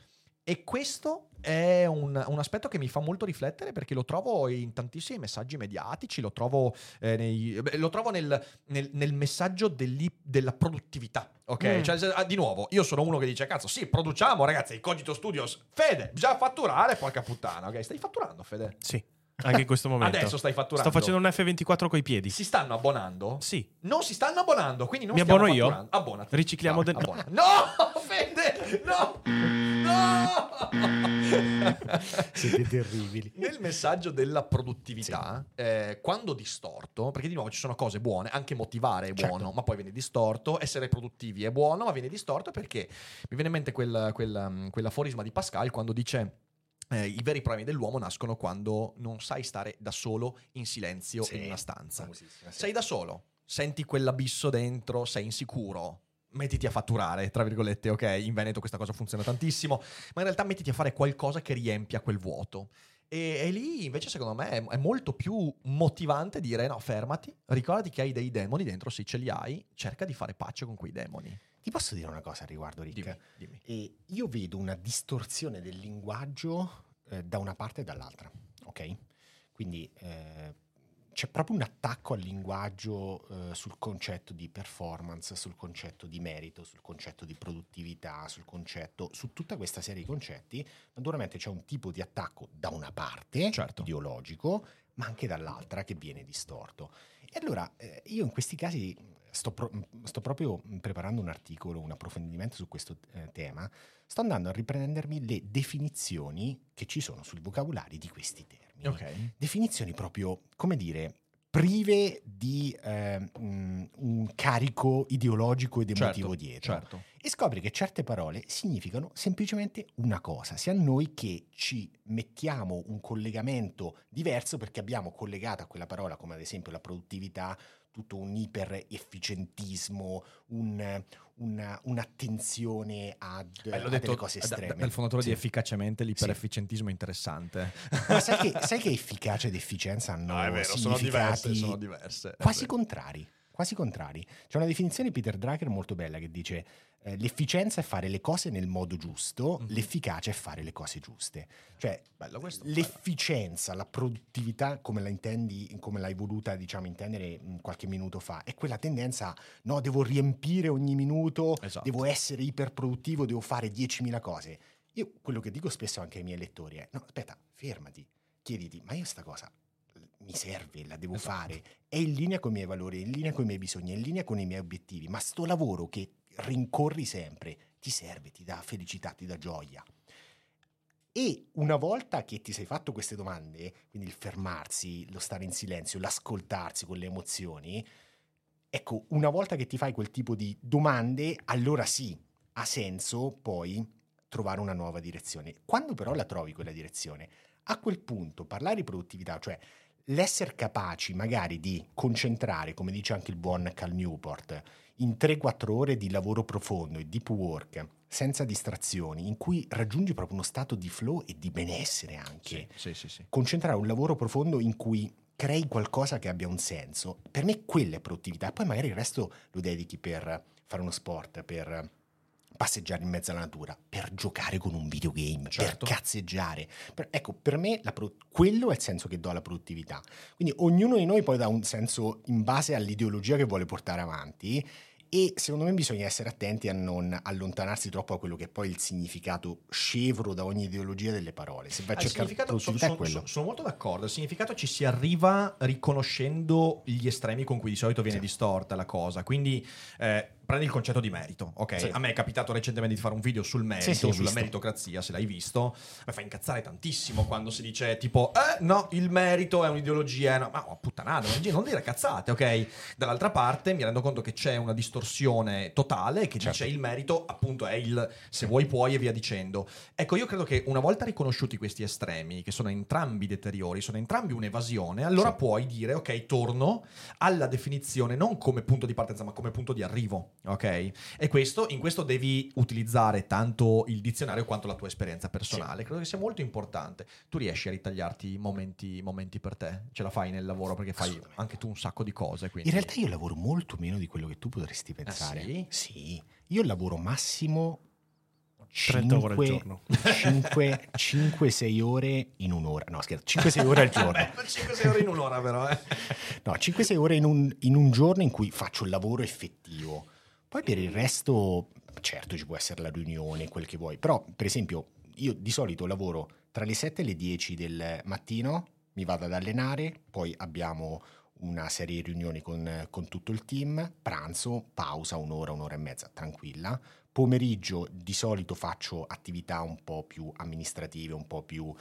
E questo è un, un aspetto che mi fa molto riflettere perché lo trovo in tantissimi messaggi mediatici, lo trovo, eh, nei- lo trovo nel, nel- nel messaggio della produttività. Ok, Mm. Cioè, ah, di nuovo, io sono uno che dice: Cazzo, sì, produciamo, ragazzi. Il Cogito Studios, Fede, bisogna fatturare, porca puttana. Ok, stai fatturando, Fede. Sì, anche in questo momento. Adesso stai fatturando. Sto facendo un F24 coi piedi. Si stanno abbonando? Sì. Non si stanno abbonando, quindi non Mi abbono io? Abbonati. Ricicliamo abbona. No, Fede! No! No! Siete terribili. Nel messaggio della produttività, eh, quando distorto, perché di nuovo ci sono cose buone, anche motivare è Certo. buono, ma poi viene distorto, essere produttivi è buono, ma viene distorto perché mi viene in mente quel, quel, quell'aforisma di Pascal quando dice... eh, I veri problemi dell'uomo nascono quando non sai stare da solo in silenzio Sì, in una stanza. sì. Sei da solo, senti quell'abisso dentro, sei insicuro. Mettiti a fatturare, tra virgolette, ok? In Veneto questa cosa funziona tantissimo, ma in realtà mettiti a fare qualcosa che riempia quel vuoto. E, e lì invece secondo me è, è molto più motivante dire no, fermati, ricordati che hai dei demoni dentro, se ce li hai, cerca di fare pace con quei demoni. Ti posso dire una cosa a riguardo, Rick? Dimmi, dimmi. E io vedo una distorsione del linguaggio eh, da una parte e dall'altra, ok? Quindi eh, c'è proprio un attacco al linguaggio eh, sul concetto di performance, sul concetto di merito, sul concetto di produttività, sul concetto, su tutta questa serie di concetti. Naturalmente c'è un tipo di attacco da una parte, Certo. ideologico, ma anche dall'altra che viene distorto. E allora eh, io in questi casi sto, pro- sto proprio preparando un articolo, un approfondimento su questo eh, tema, sto andando a riprendermi le definizioni che ci sono sui vocabolari di questi termini. Ok. Definizioni proprio, come dire, prive di eh, mh, un carico ideologico ed emotivo Certo, dietro. certo. E scopri che certe parole significano semplicemente una cosa, sia noi che ci mettiamo un collegamento diverso perché abbiamo collegato a quella parola, come ad esempio la produttività, tutto un iper-efficientismo, un- una- un'attenzione ad, Bello a detto delle cose da- estreme. dal fondatore Sì. di Efficacemente, l'iperefficientismo è interessante. Ma sai che, sai che efficacia ed efficienza hanno significati sono diverse. è quasi vero. contrari. Quasi contrari. C'è una definizione di Peter Drucker molto bella che dice eh, l'efficienza è fare le cose nel modo giusto, Mhm. l'efficacia è fare le cose giuste. Cioè, Bello questo. l'efficienza, la produttività, come la intendi, come l'hai voluta diciamo intendere mm, qualche minuto fa, è quella tendenza, no, devo riempire ogni minuto, Esatto. devo essere iperproduttivo, devo fare 10.000 cose. Io quello che dico spesso anche ai miei lettori è, no, aspetta, fermati, chiediti, ma io sta cosa mi serve, la devo Esatto. fare, è in linea con i miei valori, è in linea con i miei bisogni, è in linea con i miei obiettivi, ma sto lavoro che rincorri sempre ti serve, ti dà felicità, ti dà gioia. E una volta che ti sei fatto queste domande, quindi il fermarsi, lo stare in silenzio, l'ascoltarsi con le emozioni, ecco, una volta che ti fai quel tipo di domande, allora sì, ha senso poi trovare una nuova direzione. Quando però la trovi quella direzione, a quel punto parlare di produttività, cioè l'essere capaci magari di concentrare, come dice anche il buon Cal Newport, in 3-4 ore di lavoro profondo e deep work, senza distrazioni, in cui raggiungi proprio uno stato di flow e di benessere anche. Sì, sì, sì. Concentrare un lavoro profondo in cui crei qualcosa che abbia un senso. Per me quella è produttività. Poi magari il resto lo dedichi per fare uno sport, per passeggiare in mezzo alla natura, per giocare con un videogame, Certo. per cazzeggiare. Per- ecco, per me pro- quello è il senso che do alla produttività. Quindi ognuno di noi poi dà un senso in base all'ideologia che vuole portare avanti e secondo me bisogna essere attenti a non allontanarsi troppo da quello che è poi il significato scevro da ogni ideologia delle parole. Se vai a Ah, cercare sono, è quello. sono- sono molto d'accordo. Il significato ci si arriva riconoscendo gli estremi con cui di solito viene Sì. distorta la cosa. Quindi eh, prendi il concetto di merito. Ok, Sì. a me è capitato recentemente di fare un video sul merito, Sì, sì, sulla visto. meritocrazia. Se l'hai visto, mi fa incazzare tantissimo quando si dice tipo, eh no, il merito è un'ideologia. No, ma oh, puttanata, non- dire cazzate, ok? Dall'altra parte mi rendo conto che c'è una distorsione totale che Certo. dice il merito appunto è il se vuoi puoi e via dicendo. Ecco, io credo che una volta riconosciuti questi estremi, che sono entrambi deteriori, sono entrambi un'evasione, allora puoi dire, ok, torno alla definizione non come punto di partenza, ma come punto di arrivo, ok? E questo, in questo devi utilizzare tanto il dizionario quanto la tua esperienza personale. Credo che sia molto importante. Tu riesci a ritagliarti momenti, momenti per te? Ce la fai nel lavoro perché fai anche tu un sacco di cose. Quindi... In realtà io lavoro molto meno di quello che tu potresti pensare. sì? Sì, io lavoro massimo 30 ore al 5, giorno. 5-6 ore in un'ora. No, scherzo, 5-6 ore al giorno. 5-6 ore in un'ora però, eh. No, 5-6 ore in un, in un giorno in cui faccio il lavoro effettivo. Poi per il resto, certo, ci può essere la riunione, quel che vuoi. Però, per esempio, io di solito lavoro tra le 7 e le 10 del mattino, mi vado ad allenare, poi abbiamo una serie di riunioni con, con tutto il team, pranzo, pausa, un'ora, un'ora e mezza, tranquilla. Pomeriggio di solito faccio attività un po' più amministrative, un po' più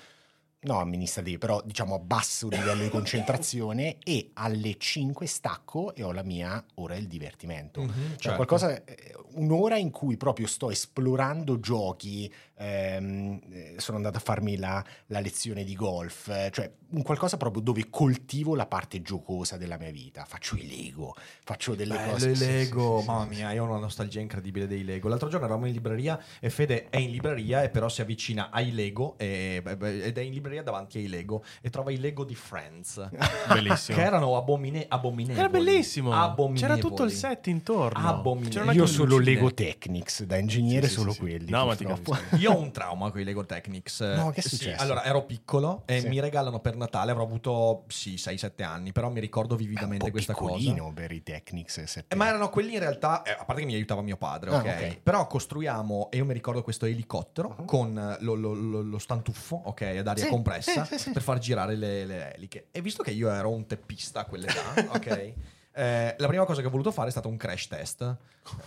no amministrative, però diciamo a basso livello di concentrazione e alle 5 stacco e ho la mia ora del divertimento. Mhm, Cioè certo. qualcosa, eh, un'ora in cui proprio sto esplorando giochi, ehm, eh, sono andato a farmi la, la lezione di golf, eh, cioè un qualcosa proprio dove coltivo la parte giocosa della mia vita, faccio i Lego, faccio delle Bello, cose... i Lego, sì, sì, mamma sì. mia, io ho una nostalgia incredibile dei Lego. L'altro giorno eravamo in libreria e Fede è in libreria e però si avvicina ai Lego e- ed è in libreria davanti ai Lego e trova i Lego di Friends Bellissimo. che erano abomine- abominevoli. Era bellissimo. Abominevoli. C'era tutto il set intorno. Abominevoli. Io solo lucine. Lego Technics, da ingegnere Sì, sì, solo sì, sì. quelli. No, ma ti capisco. Io ho un trauma con i Lego Technics. No, che è Sì, successo? allora, ero piccolo e Sì. mi regalano per Natale, avrò avuto sì, 6-7 anni, però mi ricordo vividamente questa cosa. per i Technics. Eh, ma erano quelli in realtà, eh, a parte che mi aiutava mio padre, Ah, ok? ok. Però costruiamo, e io mi ricordo questo elicottero Uh-huh. con eh, lo, lo- lo- lo stantuffo, ok, ad aria Sì, compressa, per far girare le, le eliche. E visto che io ero un teppista a quell'età, ok? Eh, la prima cosa che ho voluto fare è stato un crash test.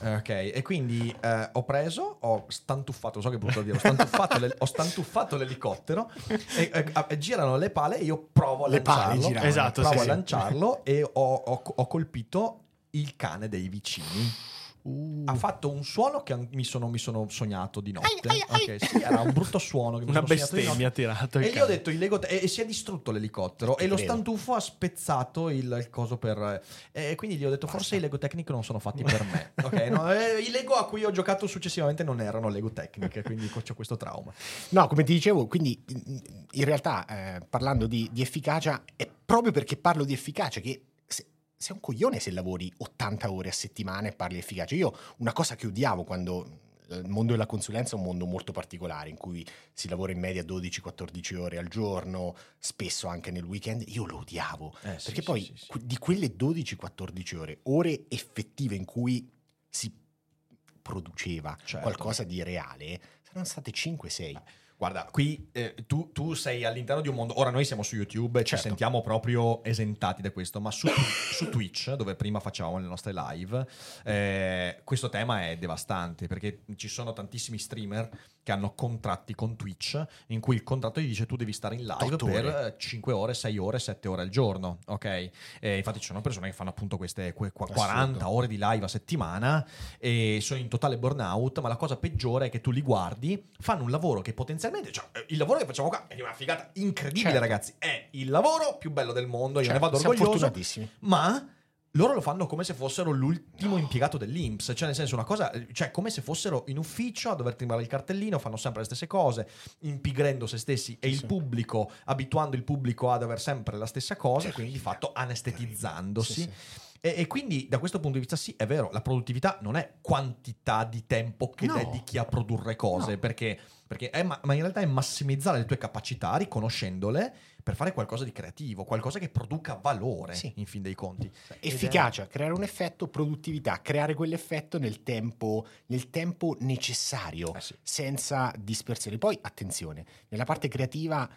Eh, ok, e quindi eh, ho preso, ho stantuffato, so che è brutto dire, ho stantuffato, l'el- ho stantuffato l'elicottero e, e- e girano le pale e io provo a Le pale lanciarlo. giravano. Esatto, provo sì, a sì. lanciarlo e ho, ho- ho colpito il cane dei vicini. Uh. Ha fatto un suono che mi sono, mi sono sognato di notte. Ai, ai, Ok, sì, era un brutto suono. Che mi Una bestemmia il E gli ho cane. detto il Lego e, e si è distrutto l'elicottero Ti e lo credo. stantufo ha spezzato il, il coso per e quindi gli ho detto forse i Lego Technic non sono fatti per me ok no, eh, i Lego a cui ho giocato successivamente non erano Lego Technic quindi ho questo trauma No, come ti dicevo, quindi in realtà eh, parlando di, di efficacia, è proprio perché parlo di efficacia che sei un coglione se lavori 80 ore a settimana e parli di efficacia. Io una cosa che odiavo quando il mondo della consulenza è un mondo molto particolare in cui si lavora in media 12-14 ore al giorno, spesso anche nel weekend, io lo odiavo. Eh, perché sì, poi sì, sì. di quelle 12-14 ore, ore effettive in cui si produceva Certo. qualcosa di reale, saranno state 5-6. Guarda, qui eh, tu, tu sei all'interno di un mondo. Ora noi siamo su YouTube e ci Certo. sentiamo proprio esentati da questo, ma su, su Twitch, dove prima facevamo le nostre live, eh, questo tema è devastante perché ci sono tantissimi streamer che hanno contratti con Twitch in cui il contratto gli dice tu devi stare in live per ore. eh, 5 ore, 6 ore, 7 ore al giorno, ok? E infatti ci sono persone che fanno appunto queste que- qua- 40 Assurdo. ore di live a settimana e sono in totale burnout, ma la cosa peggiore è che tu li guardi, fanno un lavoro che potenzialmente, cioè eh, il lavoro che facciamo qua è di una figata incredibile Certo. ragazzi, è il lavoro più bello del mondo, io Certo, ne vado siamo orgoglioso, ma loro lo fanno come se fossero l'ultimo impiegato dell'Inps, cioè nel senso una cosa, cioè come se fossero in ufficio a dover timbrare il cartellino, fanno sempre le stesse cose, impigrendo se stessi e Sì, il sì. pubblico, abituando il pubblico ad aver sempre la stessa cosa, quindi di fatto anestetizzandosi. Sì. E, e quindi da questo punto di vista sì, è vero, la produttività non è quantità di tempo che No. dedichi a produrre cose, No. perché, perché è ma, ma in realtà è massimizzare le tue capacità, riconoscendole, per fare qualcosa di creativo, qualcosa che produca valore, Sì. in fin dei conti. Ed è- Efficacia, creare un effetto, produttività, creare quell'effetto nel tempo, nel tempo necessario, Eh sì. senza dispersione. Poi, attenzione, nella parte creativa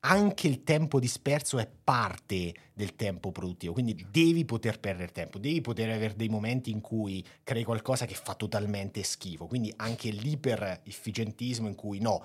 anche il tempo disperso è parte del tempo produttivo, quindi devi poter perdere tempo, devi poter avere dei momenti in cui crei qualcosa che fa totalmente schifo, quindi anche l'iper efficientismo in cui no,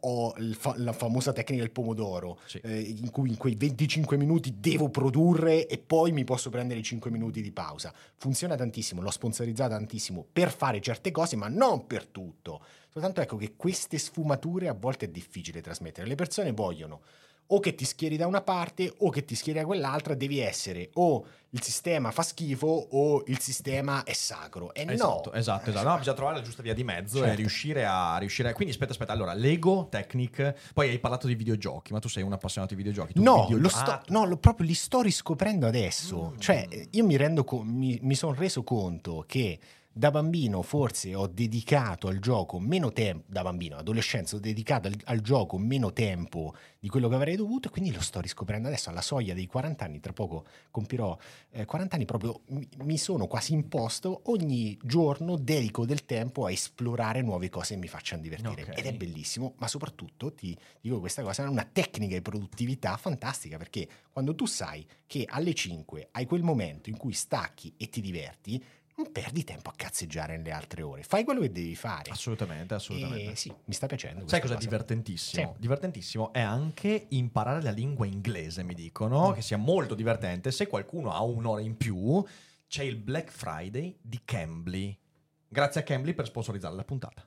ho- fa- la famosa tecnica del pomodoro, Sì. eh, in cui in quei 25 minuti devo produrre e poi mi posso prendere i 5 minuti di pausa. Funziona tantissimo, l'ho sponsorizzata tantissimo per fare certe cose, ma non per tutto. Soltanto ecco che queste sfumature a volte è difficile trasmettere. Le persone vogliono o che ti schieri da una parte o che ti schieri da quell'altra, devi essere o il sistema fa schifo o il sistema è sacro. E Esatto, no. esatto, esatto. No, bisogna trovare la giusta via di mezzo e Certo. riuscire a, riuscire a- Quindi aspetta, aspetta. Allora, Lego, Technic, poi hai parlato di videogiochi, ma tu sei un appassionato di videogiochi. Tu No, video- lo sto, Ah, no, lo- proprio li sto riscoprendo adesso. Mm. Cioè, io mi rendo co- mi, mi sono reso conto che da bambino forse ho dedicato al gioco meno tempo, da bambino, adolescenza, ho dedicato al, al gioco meno tempo di quello che avrei dovuto e quindi lo sto riscoprendo adesso alla soglia dei 40 anni, tra poco compirò eh, 40 anni, proprio mi, mi sono quasi imposto, ogni giorno dedico del tempo a esplorare nuove cose che mi facciano divertire Ok. ed è bellissimo, ma soprattutto ti dico questa cosa, è una tecnica di produttività fantastica perché quando tu sai che alle 5 hai quel momento in cui stacchi e ti diverti, non perdi tempo a cazzeggiare nelle altre ore, fai quello che devi fare. Assolutamente, assolutamente. E sì, mi sta piacendo. Sai cosa è divertentissimo? Sì. Divertentissimo è anche imparare la lingua inglese, mi dicono, Mm. che sia molto divertente. Se qualcuno ha un'ora in più, c'è il Black Friday di Cambly. Grazie a Cambly per sponsorizzare la puntata.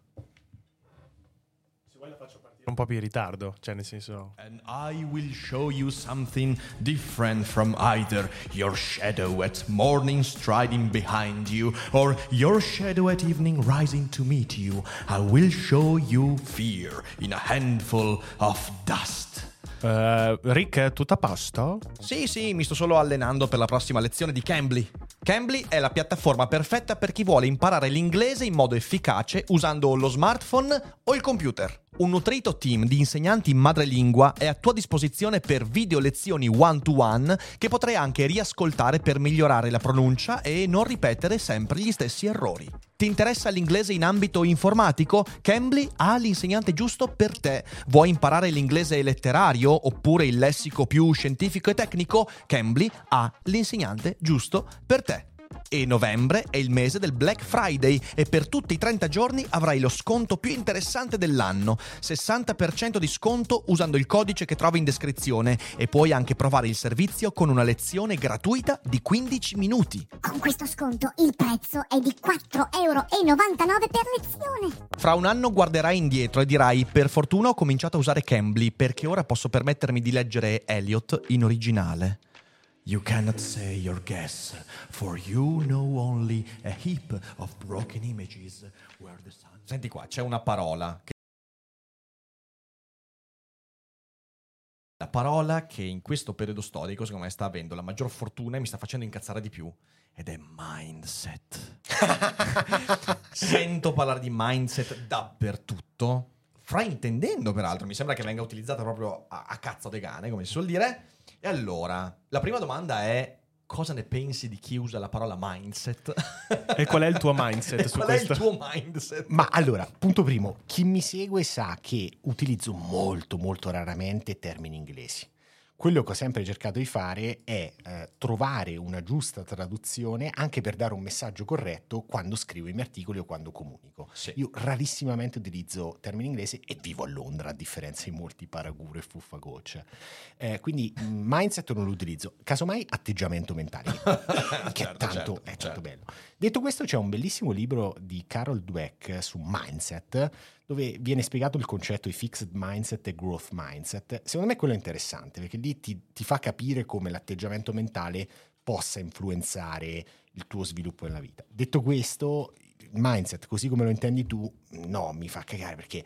Se vuoi la faccio un po' più in ritardo, cioè nel senso... And I will show you something different from either your shadow at morning striding behind you or your shadow at evening rising to meet you. I will show you fear in a handful of dust. Eh, Rick, tutto a posto? Sì, sì, mi sto solo allenando per la prossima lezione di Cambly. Cambly è la piattaforma perfetta per chi vuole imparare l'inglese in modo efficace usando lo smartphone o il computer. Un nutrito team di insegnanti in madrelingua è a tua disposizione per video lezioni one-to-one che potrai anche riascoltare per migliorare la pronuncia e non ripetere sempre gli stessi errori. Ti interessa l'inglese in ambito informatico? Cambly ha l'insegnante giusto per te. Vuoi imparare l'inglese letterario oppure il lessico più scientifico e tecnico? Cambly ha l'insegnante giusto per te. E novembre è il mese del Black Friday e per tutti i 30 giorni avrai lo sconto più interessante dell'anno. 60% di sconto usando il codice che trovi in descrizione e puoi anche provare il servizio con una lezione gratuita di 15 minuti. Con questo sconto il prezzo è di 4,99 euro per lezione. Fra un anno guarderai indietro e dirai per fortuna ho cominciato a usare Cambly perché ora posso permettermi di leggere Eliot in originale. You cannot say your guess, for you know only a heap of broken images where the sun... Senti qua, c'è una parola che... La parola che in questo periodo storico, secondo me, sta avendo la maggior fortuna e mi sta facendo incazzare di più. Ed è mindset. Sento parlare di mindset dappertutto, fraintendendo peraltro, mi sembra che venga utilizzata proprio a, a cazzo de cane, come si suol dire. E allora, la prima domanda è cosa ne pensi di chi usa la parola mindset? E qual è il tuo mindset E su qual questo? è il tuo mindset? Ma allora, punto primo, chi mi segue sa che utilizzo molto molto raramente termini inglesi. Quello che ho sempre cercato di fare è eh, trovare una giusta traduzione anche per dare un messaggio corretto quando scrivo i miei articoli o quando comunico. Sì. Io rarissimamente utilizzo termini inglesi e vivo a Londra a differenza di molti paragure e fuffagoccia. Eh, quindi mindset non lo utilizzo, casomai atteggiamento mentale, che Certo, è tanto, certo, è tanto certo. bello. Detto questo, c'è un bellissimo libro di Carol Dweck su mindset, dove viene spiegato il concetto di fixed mindset e growth mindset. Secondo me quello è interessante, perché lì ti, ti fa capire come l'atteggiamento mentale possa influenzare il tuo sviluppo nella vita. Detto questo, il mindset, così come lo intendi tu, no, mi fa cagare, perché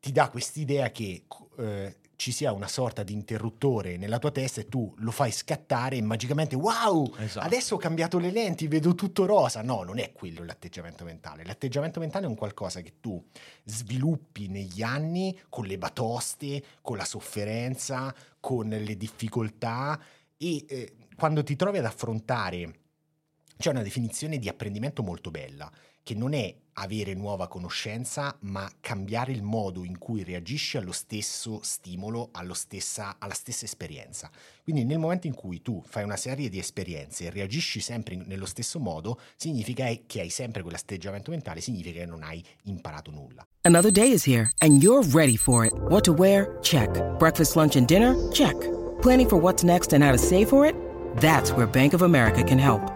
ti dà quest'idea che eh, ci sia una sorta di interruttore nella tua testa e tu lo fai scattare e magicamente wow, Esatto. adesso ho cambiato le lenti, vedo tutto rosa. No, non è quello l'atteggiamento mentale. L'atteggiamento mentale è un qualcosa che tu sviluppi negli anni con le batoste, con la sofferenza, con le difficoltà e eh, quando ti trovi ad affrontare c'è una definizione di apprendimento molto bella, che non è avere nuova conoscenza, ma cambiare il modo in cui reagisci allo stesso stimolo, stessa- alla stessa esperienza. Quindi nel momento in cui tu fai una serie di esperienze e reagisci sempre nello stesso modo, significa che hai sempre quell'atteggiamento mentale, significa che non hai imparato nulla. Another day is here, and you're ready for it. What to wear? Check. Breakfast, lunch, and dinner? Check. Planning for what's next and how to save for it? That's where Bank of America can help.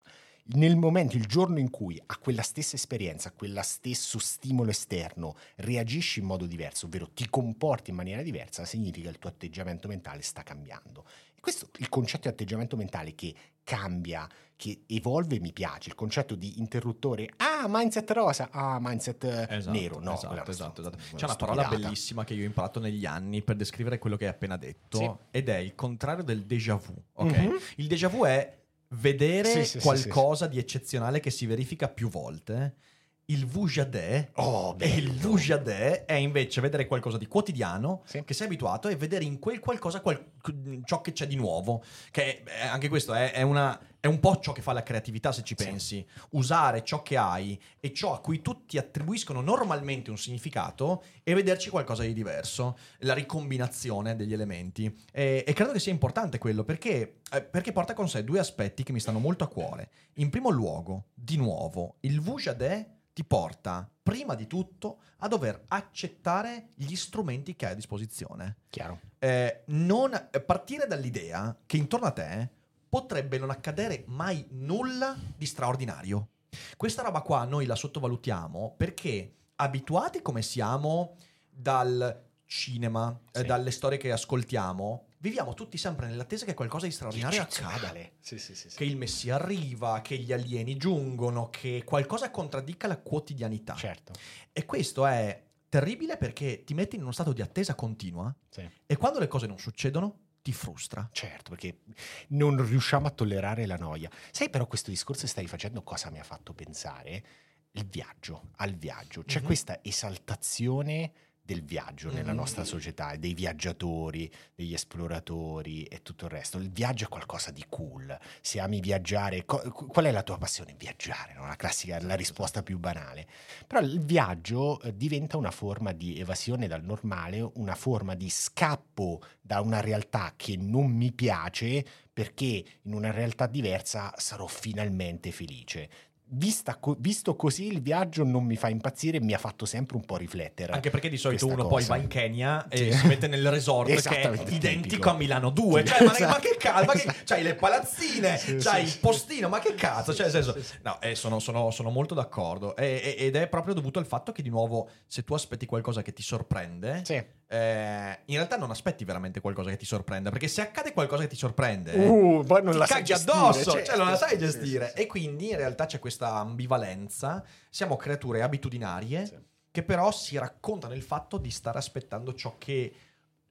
Nel momento, il giorno in cui a quella stessa esperienza, a quello stesso stimolo esterno, reagisci in modo diverso, ovvero ti comporti in maniera diversa, significa che il tuo atteggiamento mentale sta cambiando. E questo, il concetto di atteggiamento mentale che cambia, che evolve, mi piace. Il concetto di interruttore, ah, mindset rosa, ah, mindset eh, Esatto, nero. No, esatto, esatto, esatto. una C'è una parola bellissima che io ho imparato negli anni per descrivere quello che hai appena detto Sì. ed è il contrario del déjà vu. ok? Mhm. Il déjà vu è vedere Sì, sì, sì, qualcosa di eccezionale che si verifica più volte. Il vujadè Oh, e il vujadè è invece vedere qualcosa di quotidiano Sì. che sei abituato e vedere in quel qualcosa qual- ciò che c'è di nuovo. Che eh, anche questo è, è una- è un po' ciò che fa la creatività, se ci Sì. pensi. Usare ciò che hai e ciò a cui tutti attribuiscono normalmente un significato e vederci qualcosa di diverso. La ricombinazione degli elementi. E, e credo che sia importante quello perché, eh, perché porta con sé due aspetti che mi stanno molto a cuore. In primo luogo, di nuovo, il Vujadè ti porta prima di tutto a dover accettare gli strumenti che hai a disposizione. Chiaro. Eh, non eh, partire dall'idea che intorno a te potrebbe non accadere mai nulla di straordinario. Questa roba qua noi la sottovalutiamo perché abituati come siamo dal cinema, eh, Sì. dalle storie che ascoltiamo, viviamo tutti sempre nell'attesa che qualcosa di straordinario accada. Sì, sì, sì. Che il Messia arriva, che gli alieni giungono, che qualcosa contraddica la quotidianità. Certo. E questo è terribile perché ti metti in uno stato di attesa continua e quando le cose non succedono ti frustra. Certo, perché non riusciamo a tollerare la noia. Sai però questo discorso che stai facendo cosa mi ha fatto pensare? Il viaggio, al viaggio. C'è Mhm. questa esaltazione del viaggio nella Mhm. nostra società, dei viaggiatori, degli esploratori e tutto il resto. Il viaggio è qualcosa di cool. Se ami viaggiare, co- qual è la tua passione? Viaggiare, no? la classica, la risposta più banale. Però il viaggio eh, diventa una forma di evasione dal normale, una forma di scappo da una realtà che non mi piace perché in una realtà diversa sarò finalmente felice. Vista visto così il viaggio non mi fa impazzire, mi ha fatto sempre un po' riflettere. Anche perché di solito uno poi cosa. va in Kenya e Sì. si mette nel resort che è identico tipico. a Milano 2. Sì. Cioè, ma, Esatto. ma che cazzo? Ma che, c'hai le palazzine, Sì, c'hai sì, il postino, ma che cazzo? Cioè, senso, no, eh, sono, sono- sono molto d'accordo. E- ed è proprio dovuto al fatto che, di nuovo, se tu aspetti qualcosa che ti sorprende, Sì. Eh, in realtà non aspetti veramente qualcosa che ti sorprenda. Perché se accade qualcosa che ti sorprende, Uh, poi non ti la sai gestire, addosso, certo. cioè non la sai Sì, gestire. sì, sì. E quindi in realtà c'è questa ambivalenza. Siamo creature abitudinarie Sì. che però si raccontano il fatto di stare aspettando ciò che,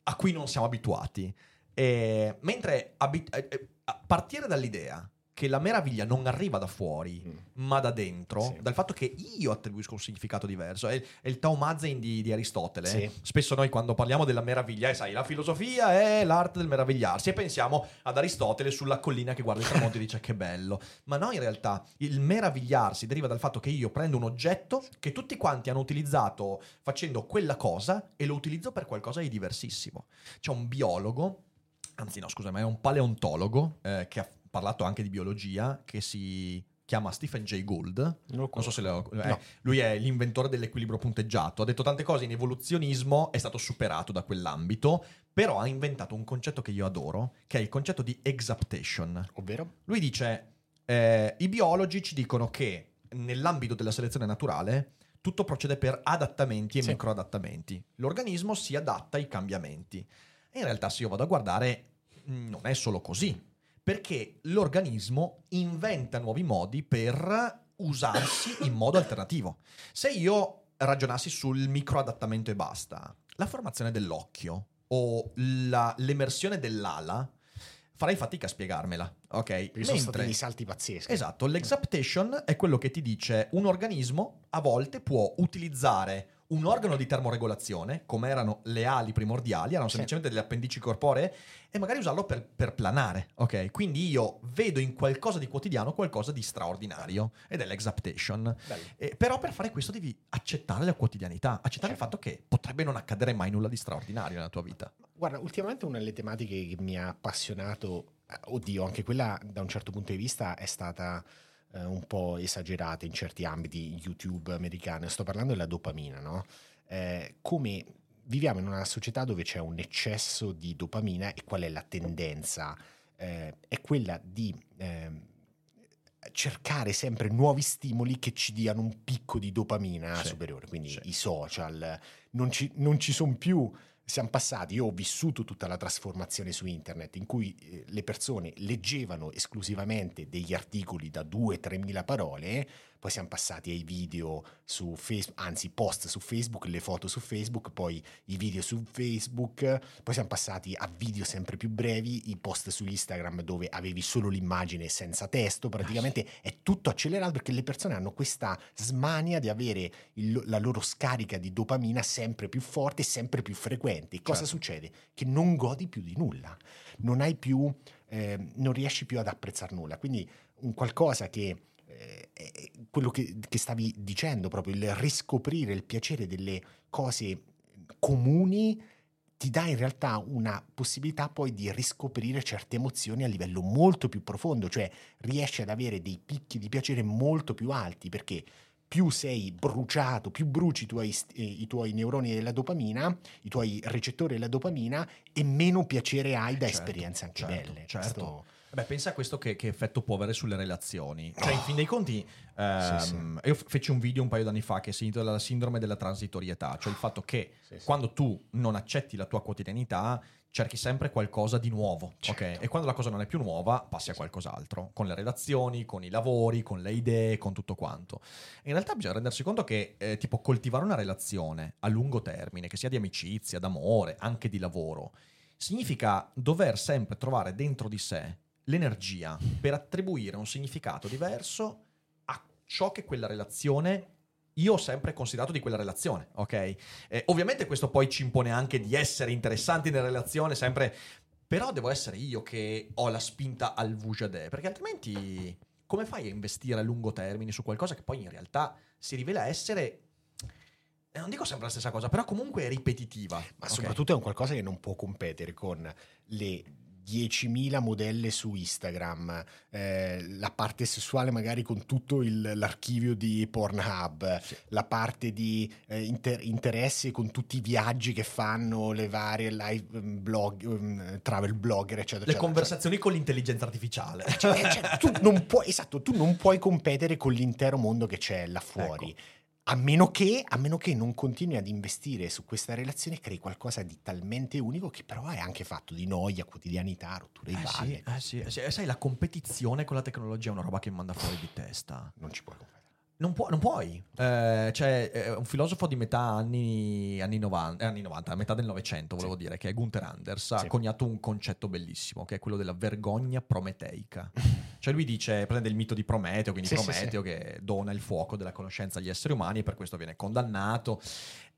a cui non siamo abituati. E- mentre abi- eh, eh, partire dall'idea che la meraviglia non arriva da fuori, Mm. ma da dentro, Sì. dal fatto che io attribuisco un significato diverso. È, è il Taumazen di, di Aristotele. Sì. Spesso noi quando parliamo della meraviglia, eh, sai, la filosofia è l'arte del meravigliarsi e pensiamo ad Aristotele sulla collina che guarda il tramonto e dice che bello. Ma no, in realtà il meravigliarsi deriva dal fatto che io prendo un oggetto che tutti quanti hanno utilizzato facendo quella cosa e lo utilizzo per qualcosa di diversissimo. C'è un biologo, anzi no, scusa, ma è un paleontologo eh, che ha parlato anche di biologia, che si chiama Stephen Jay Gould. Non so se lo... eh, No. Lui è l'inventore dell'equilibrio punteggiato. Ha detto tante cose in evoluzionismo, è stato superato da quell'ambito, però ha inventato un concetto che io adoro, che è il concetto di exaptation. Ovvero? Lui dice, eh, i biologi ci dicono che nell'ambito della selezione naturale tutto procede per adattamenti e Sì. microadattamenti. L'organismo si adatta ai cambiamenti. E in realtà se io vado a guardare, mh, non è solo così, perché l'organismo inventa nuovi modi per usarsi in modo alternativo. Se io ragionassi sul microadattamento e basta, la formazione dell'occhio o la- l'emersione dell'ala, farei fatica a spiegarmela, ok? Perché sono stati dei salti pazzeschi. Esatto, l'exaptation è quello che ti dice un organismo a volte può utilizzare un organo di termoregolazione, come erano le ali primordiali, erano Sì. semplicemente delle appendici corporee, e magari usarlo per, per planare, ok? Quindi io vedo in qualcosa di quotidiano qualcosa di straordinario, ed è l'exaptation. Eh, però per fare questo devi accettare la quotidianità, accettare Certo. il fatto che potrebbe non accadere mai nulla di straordinario nella tua vita. Guarda, ultimamente una delle tematiche che mi ha appassionato, eh, oddio, anche quella da un certo punto di vista è stata eh, un po' esagerata in certi ambiti YouTube americane. Sto parlando della dopamina, no? Eh, come viviamo in una società dove c'è un eccesso di dopamina e qual è la tendenza? Eh, è quella di ehm, cercare sempre nuovi stimoli che ci diano un picco di dopamina Sì, superiore, quindi sì. i social, non ci, non ci sono più siamo passati, io ho vissuto tutta la trasformazione su internet in cui eh, le persone leggevano esclusivamente degli articoli da 2-3 mila parole, poi siamo passati ai video su Facebook, anzi post su Facebook, le foto su Facebook, poi i video su Facebook, poi siamo passati a video sempre più brevi, i post su Instagram dove avevi solo l'immagine senza testo, praticamente è tutto accelerato perché le persone hanno questa smania di avere il- la loro scarica di dopamina sempre più forte e sempre più frequente. Cosa Certo. succede? Che non godi più di nulla, non hai più, eh, non riesci più ad apprezzare nulla. Quindi un qualcosa che eh, è quello che, che stavi dicendo, proprio il riscoprire il piacere delle cose comuni ti dà in realtà una possibilità poi di riscoprire certe emozioni a livello molto più profondo, cioè riesci ad avere dei picchi di piacere molto più alti perché più sei bruciato, più bruci i tuoi, eh, i tuoi neuroni della dopamina, i tuoi recettori della dopamina e meno piacere hai da certo, esperienze anche certo, belle. certo. Questo- Beh, pensa a questo che, che effetto può avere sulle relazioni. Cioè, in fin dei conti, ehm, io f- feci un video un paio d'anni fa che si intitola La sindrome della transitorietà, cioè il fatto che Sì, sì. quando tu non accetti la tua quotidianità, cerchi sempre qualcosa di nuovo, Certo. ok? E quando la cosa non è più nuova, passi a qualcos'altro, con le relazioni, con i lavori, con le idee, con tutto quanto. In realtà bisogna rendersi conto che, eh, tipo, coltivare una relazione a lungo termine, che sia di amicizia, d'amore, anche di lavoro, significa dover sempre trovare dentro di sé l'energia per attribuire un significato diverso a ciò che quella relazione io ho sempre considerato di quella relazione, ok? Eh, ovviamente questo poi ci impone anche di essere interessanti nella relazione, sempre... Però devo essere io che ho la spinta al vujade, perché altrimenti come fai a investire a lungo termine su qualcosa che poi in realtà si rivela essere... eh, Non dico sempre la stessa cosa, però comunque è ripetitiva. Ma ok? soprattutto è un qualcosa che non può competere con le 10.000 modelle su Instagram, eh, la parte sessuale magari con tutto il- l'archivio di Pornhub, la parte di eh, inter- interessi con tutti i viaggi che fanno le varie live um, blog, um, travel blogger, eccetera. Le eccetera. conversazioni con l'intelligenza artificiale. Cioè, cioè, tu non puoi, esatto, tu non puoi competere con l'intero mondo che c'è là fuori. Ecco. A meno, che, a meno che non continui ad investire su questa relazione crei qualcosa di talmente unico che però è anche fatto di noia, quotidianità, rotture di Eh sì, palle. eh sì, eh sì. Eh, sai, la competizione con la tecnologia è una roba che manda fuori di testa. Non ci puoi competere. Non, può- non puoi. Eh, c'è eh, un filosofo di metà anni, anni 90, eh, anni 90, metà del Novecento, volevo dire, che è Gunther Anders, ha Sì. coniato un concetto bellissimo, che è quello della vergogna prometeica. cioè lui dice, prende il mito di Prometeo, quindi Sì, sì, Prometeo che dona il fuoco della conoscenza agli esseri umani e per questo viene condannato.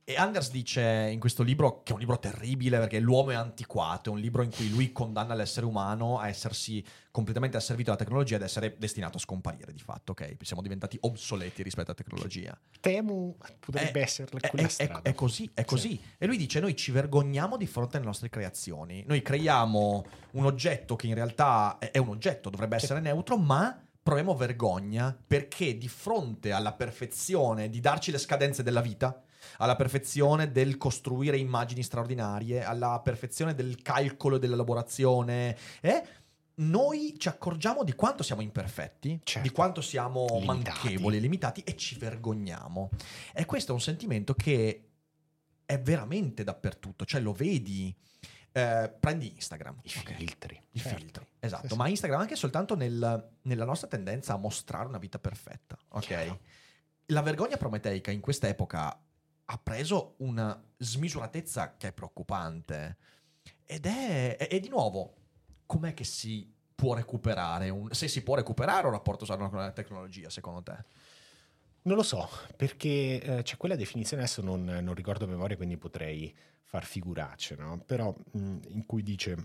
E Anders dice in questo libro, che è un libro terribile perché l'uomo è antiquato, è un libro in cui lui condanna l'essere umano a essersi completamente asservito alla tecnologia ed essere destinato a scomparire di fatto, ok? Siamo diventati obsoleti rispetto alla tecnologia. Temo potrebbe È- essere È, quella è- strada. è così, è così. E lui dice: Noi ci vergogniamo di fronte alle nostre creazioni. Noi creiamo un oggetto che in realtà è, è un oggetto, dovrebbe essere neutro, ma proviamo vergogna perché di fronte alla perfezione di darci le scadenze della vita, alla perfezione del costruire immagini straordinarie, alla perfezione del calcolo e dell'elaborazione, eh, noi ci accorgiamo di quanto siamo imperfetti, Certo. di quanto siamo Limitati. manchevoli, limitati e ci vergogniamo. E questo è un sentimento che è veramente dappertutto, cioè lo vedi. eh, prendi Instagram, I ok? filtri. I certo. filtri, esatto, Sì, sì. ma Instagram anche soltanto nel- nella nostra tendenza a mostrare una vita perfetta, ok? Chiaro. La vergogna prometeica in quest'epoca ha preso una smisuratezza che è preoccupante ed è, è- è di nuovo, com'è che si può recuperare, un- se si può recuperare un rapporto sano con la tecnologia secondo te? Non lo so, perché eh, c'è quella definizione, adesso non, non ricordo a memoria, quindi potrei far figuracce, no? Però mh, in cui dice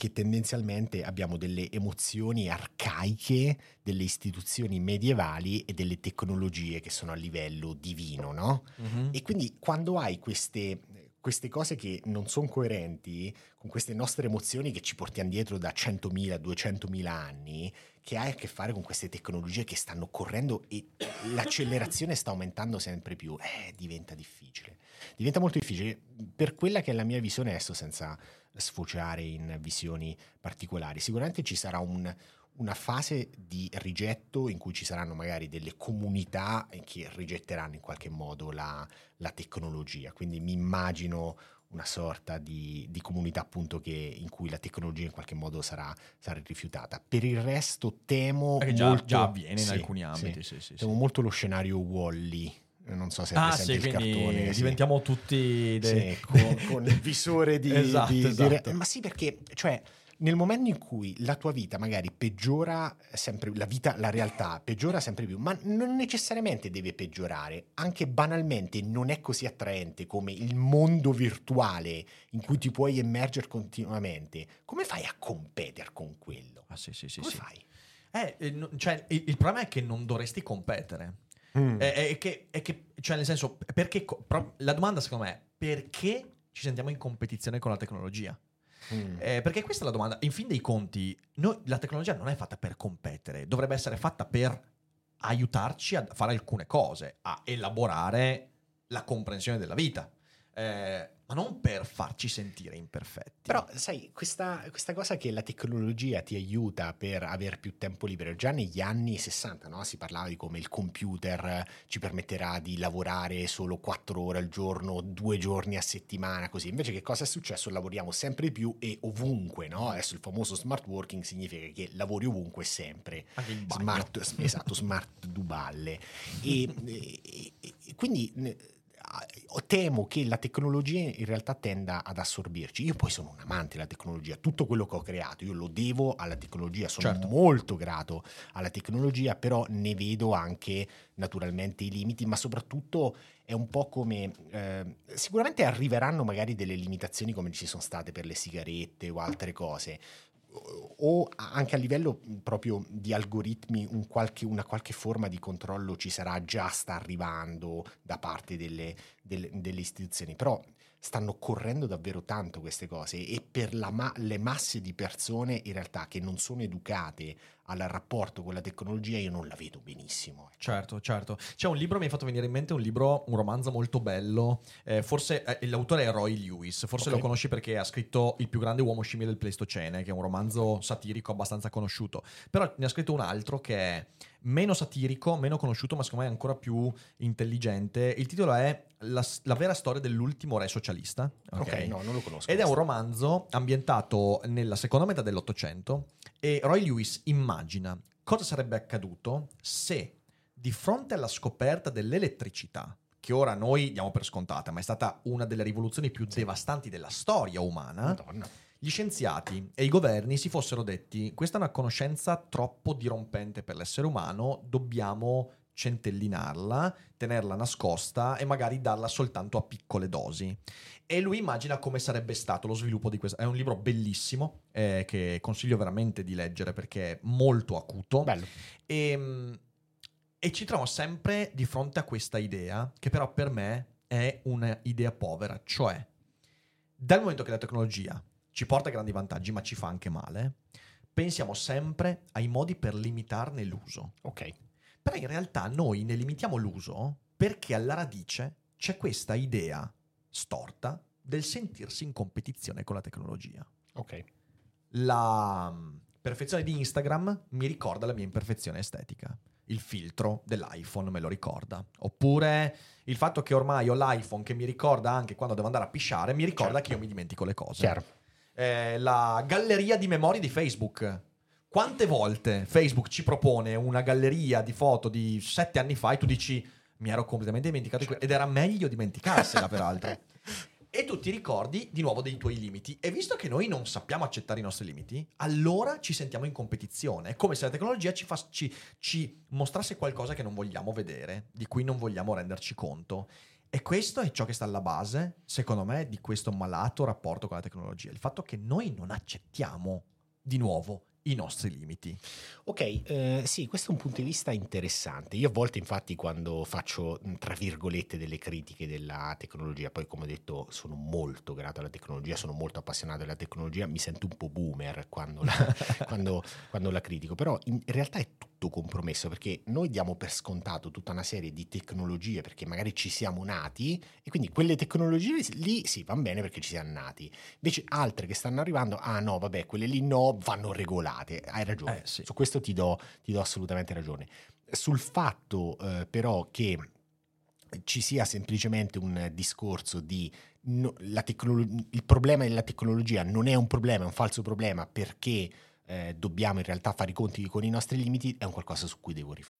che tendenzialmente abbiamo delle emozioni arcaiche delle istituzioni medievali e delle tecnologie che sono a livello divino, no? E quindi quando hai queste, queste cose che non sono coerenti con queste nostre emozioni che ci portiamo dietro da 100.000, 200.000 anni, che hai a che fare con queste tecnologie che stanno correndo e l'accelerazione sta aumentando sempre più, eh, diventa difficile. Diventa molto difficile per quella che è la mia visione adesso senza sfociare in visioni particolari. Sicuramente ci sarà un, una fase di rigetto in cui ci saranno magari delle comunità che rigetteranno in qualche modo la, la tecnologia. Quindi mi immagino una sorta di, di comunità appunto che, in cui la tecnologia in qualche modo sarà, sarà rifiutata. Per il resto temo Perché già, molto, già avviene in sì, alcuni sì. ambiti, sì, sì. Temo molto lo scenario Wall-E. Non so se Ah sì, il cartone. sì. diventiamo tutti dei... Sì, con, con il visore di, Esatto, di- di esatto. re- Ma sì, perché, cioè, nel momento in cui la tua vita magari peggiora sempre, la vita, la realtà peggiora sempre più, ma non necessariamente deve peggiorare, anche banalmente non è così attraente come il mondo virtuale in cui ti puoi immergere continuamente, come fai a competere con quello? Ah, sì, sì, sì, come sì. fai? Eh, cioè, il, il problema è che non dovresti competere. Mm. È, è che, è che- cioè, nel senso, perché pro- la domanda secondo me è perché ci sentiamo in competizione con la tecnologia? Mm. Eh, perché questa è la domanda. In fin dei conti, noi- la tecnologia non è fatta per competere, dovrebbe essere fatta per aiutarci a fare alcune cose, a elaborare la comprensione della vita, eh, ma non per farci sentire imperfetti. Però, sai, questa, questa cosa che la tecnologia ti aiuta per avere più tempo libero, già negli anni 60 no? si parlava di come il computer ci permetterà di lavorare solo 4 ore al giorno, due giorni a settimana, così. Invece che cosa è successo? Lavoriamo sempre più e ovunque, no? Adesso il famoso smart working significa che lavori ovunque sempre. Smart, esatto, smart duballe. E, e- e- quindi... Temo che la tecnologia in realtà tenda ad assorbirci. Io poi sono un amante della tecnologia, tutto quello che ho creato io lo devo alla tecnologia, sono Certo. molto grato alla tecnologia, però ne vedo anche naturalmente i limiti, ma soprattutto è un po' come eh, sicuramente arriveranno magari delle limitazioni come ci sono state per le sigarette o altre cose o anche a livello proprio di algoritmi un qualche- una qualche forma di controllo ci sarà già sta arrivando da parte delle, delle- delle istituzioni. Però stanno correndo davvero tanto queste cose e per ma- le masse di persone in realtà che non sono educate al rapporto con la tecnologia io non la vedo benissimo ecco. Certo, certo. C'è un libro, mi hai fatto venire in mente un libro, un romanzo molto bello. eh, forse eh, l'autore è Roy Lewis. Forse Ok. lo conosci perché ha scritto Il più grande uomo scimmia del Pleistocene, che è un romanzo satirico abbastanza conosciuto. Però ne ha scritto un altro che è meno satirico, meno conosciuto, ma secondo me è ancora più intelligente. Il titolo è La, la vera storia dell'ultimo re socialista. ok no non lo conosco Ed è un questo. romanzo ambientato nella seconda metà dell'Ottocento e Roy Lewis immagina cosa sarebbe accaduto se di fronte alla scoperta dell'elettricità, che ora noi diamo per scontata, ma è stata una delle rivoluzioni più devastanti della storia umana, Madonna. Gli scienziati e i governi si fossero detti questa è una conoscenza troppo dirompente per l'essere umano, dobbiamo centellinarla, tenerla nascosta e magari darla soltanto a piccole dosi. E lui immagina come sarebbe stato lo sviluppo di questo. È un libro bellissimo eh, che consiglio veramente di leggere perché è molto acuto. bello E, mm, e ci troviamo sempre di fronte a questa idea, che però per me è un'idea povera, cioè dal momento che la tecnologia ci porta grandi vantaggi, ma ci fa anche male, pensiamo sempre ai modi per limitarne l'uso. ok Però in realtà noi ne limitiamo l'uso perché alla radice c'è questa idea storta del sentirsi in competizione con la tecnologia ok la mm, perfezione di Instagram mi ricorda la mia imperfezione estetica. Il filtro dell'iPhone me lo ricorda. Oppure il fatto che ormai ho l'iPhone che mi ricorda anche quando devo andare a pisciare, mi ricorda Certo. che io mi dimentico le cose. chiaro Eh, la galleria di memorie di Facebook. Quante volte Facebook ci propone una galleria di foto di sette anni fa e tu dici mi ero completamente dimenticato di que-" ed era meglio dimenticarsela peraltro. E tu ti ricordi di nuovo dei tuoi limiti. E visto che noi non sappiamo accettare i nostri limiti, allora ci sentiamo in competizione. È come se la tecnologia ci, fa- ci- ci mostrasse qualcosa che non vogliamo vedere, di cui non vogliamo renderci conto. E questo è ciò che sta alla base, secondo me, di questo malato rapporto con la tecnologia. Il fatto che noi non accettiamo di nuovo i nostri limiti. Ok, eh, sì, questo è un punto di vista interessante. Io a volte, infatti, quando faccio, tra virgolette, delle critiche della tecnologia, poi come ho detto, sono molto grato alla tecnologia, sono molto appassionato della tecnologia, mi sento un po' boomer quando la, quando, quando la critico, però in realtà è tutto compromesso perché noi diamo per scontato tutta una serie di tecnologie perché magari ci siamo nati e quindi quelle tecnologie lì sì, vanno bene perché ci siamo nati. Invece altre che stanno arrivando, ah no, vabbè, quelle lì no, vanno regolate. Hai ragione. Eh, sì. Su questo ti do, ti do assolutamente ragione. Sul fatto eh, però che ci sia semplicemente un discorso di no- la tecnolo- il problema della tecnologia non è un problema, è un falso problema perché eh, dobbiamo in realtà fare i conti con i nostri limiti, è un qualcosa su cui devo riflettere.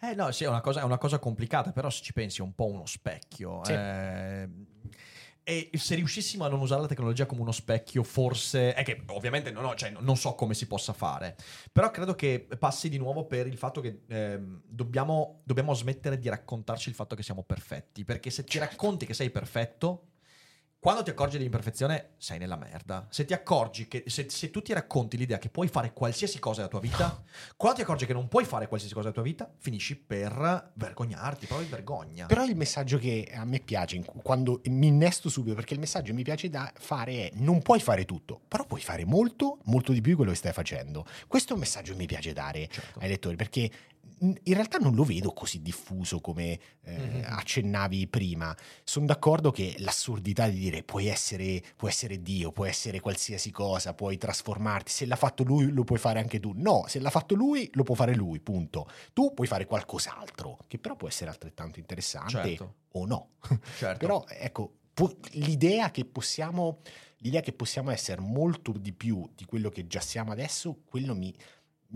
Eh no, sì, è una cosa, è una cosa complicata, però se ci pensi è un po' uno specchio. Sì. Eh, E se riuscissimo a non usare la tecnologia come uno specchio, forse. È che ovviamente non, ho- cioè, non so come si possa fare. Però credo che passi di nuovo per il fatto che ehm, dobbiamo, dobbiamo smettere di raccontarci il fatto che siamo perfetti. Perché se ti racconti che sei perfetto. Quando ti accorgi dell'imperfezione, sei nella merda. Se ti accorgi che se, se tu ti racconti l'idea che puoi fare qualsiasi cosa della tua vita, quando ti accorgi che non puoi fare qualsiasi cosa della tua vita, finisci per vergognarti, provi vergogna. Però il messaggio che a me piace, quando mi innesto subito, perché il messaggio che mi piace da fare è non puoi fare tutto, però puoi fare molto, molto di più di quello che stai facendo. Questo è un messaggio che mi piace dare Certo. ai lettori, perché in realtà non lo vedo così diffuso come eh, Mhm. accennavi prima. Sono d'accordo che l'assurdità di dire puoi essere, puoi essere Dio, puoi essere qualsiasi cosa, puoi trasformarti, se l'ha fatto lui lo puoi fare anche tu. No, se l'ha fatto lui lo può fare lui, punto. Tu puoi fare qualcos'altro, che però può essere altrettanto interessante Certo. o no. Certo. Però ecco, pu- l'idea che possiamo l'idea che possiamo essere molto di più di quello che già siamo adesso, quello mi,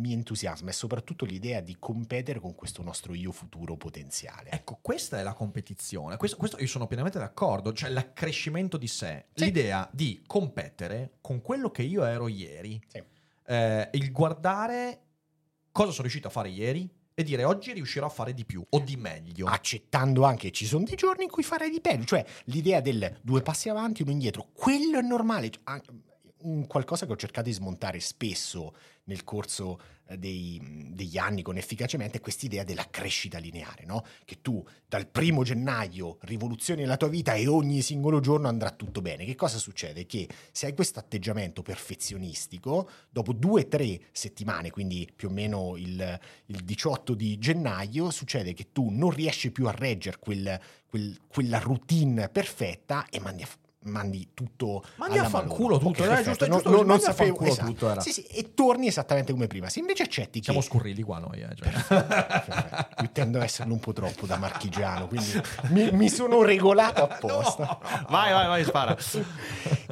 mi entusiasma e soprattutto l'idea di competere con questo nostro io futuro potenziale. Ecco, questa è la competizione. Questo, questo io sono pienamente d'accordo. Cioè, l'accrescimento di sé, Sì. l'idea di competere con quello che io ero ieri, Sì. Eh, il guardare cosa sono riuscito a fare ieri e dire oggi riuscirò a fare di più o di meglio. Accettando anche che ci sono dei giorni in cui farai di peggio, cioè l'idea del due passi avanti, uno indietro, quello è normale. Cioè, qualcosa che ho cercato di smontare spesso nel corso eh, dei- degli anni con efficacemente è quest'idea della crescita lineare, no? Che tu dal primo gennaio rivoluzioni la tua vita e ogni singolo giorno andrà tutto bene. Che cosa succede? Che se hai questo atteggiamento perfezionistico, dopo due o tre settimane, quindi più o meno il, il 18 di gennaio, succede che tu non riesci più a reggere quel- quel- quella routine perfetta e mandi a mandi tutto Mandi a fanculo tutto, Ok, era giusto- No- giusto no- non sapevo fanculo esatto. tutto, era. Sì, sì, e torni esattamente come prima se invece accetti Siamo che scurrili qua noi. Eh, cioè. Perfetto. Io tendo a esserlo un po' troppo da marchigiano, quindi mi, mi sono regolato apposta. Vai, vai, vai, spara.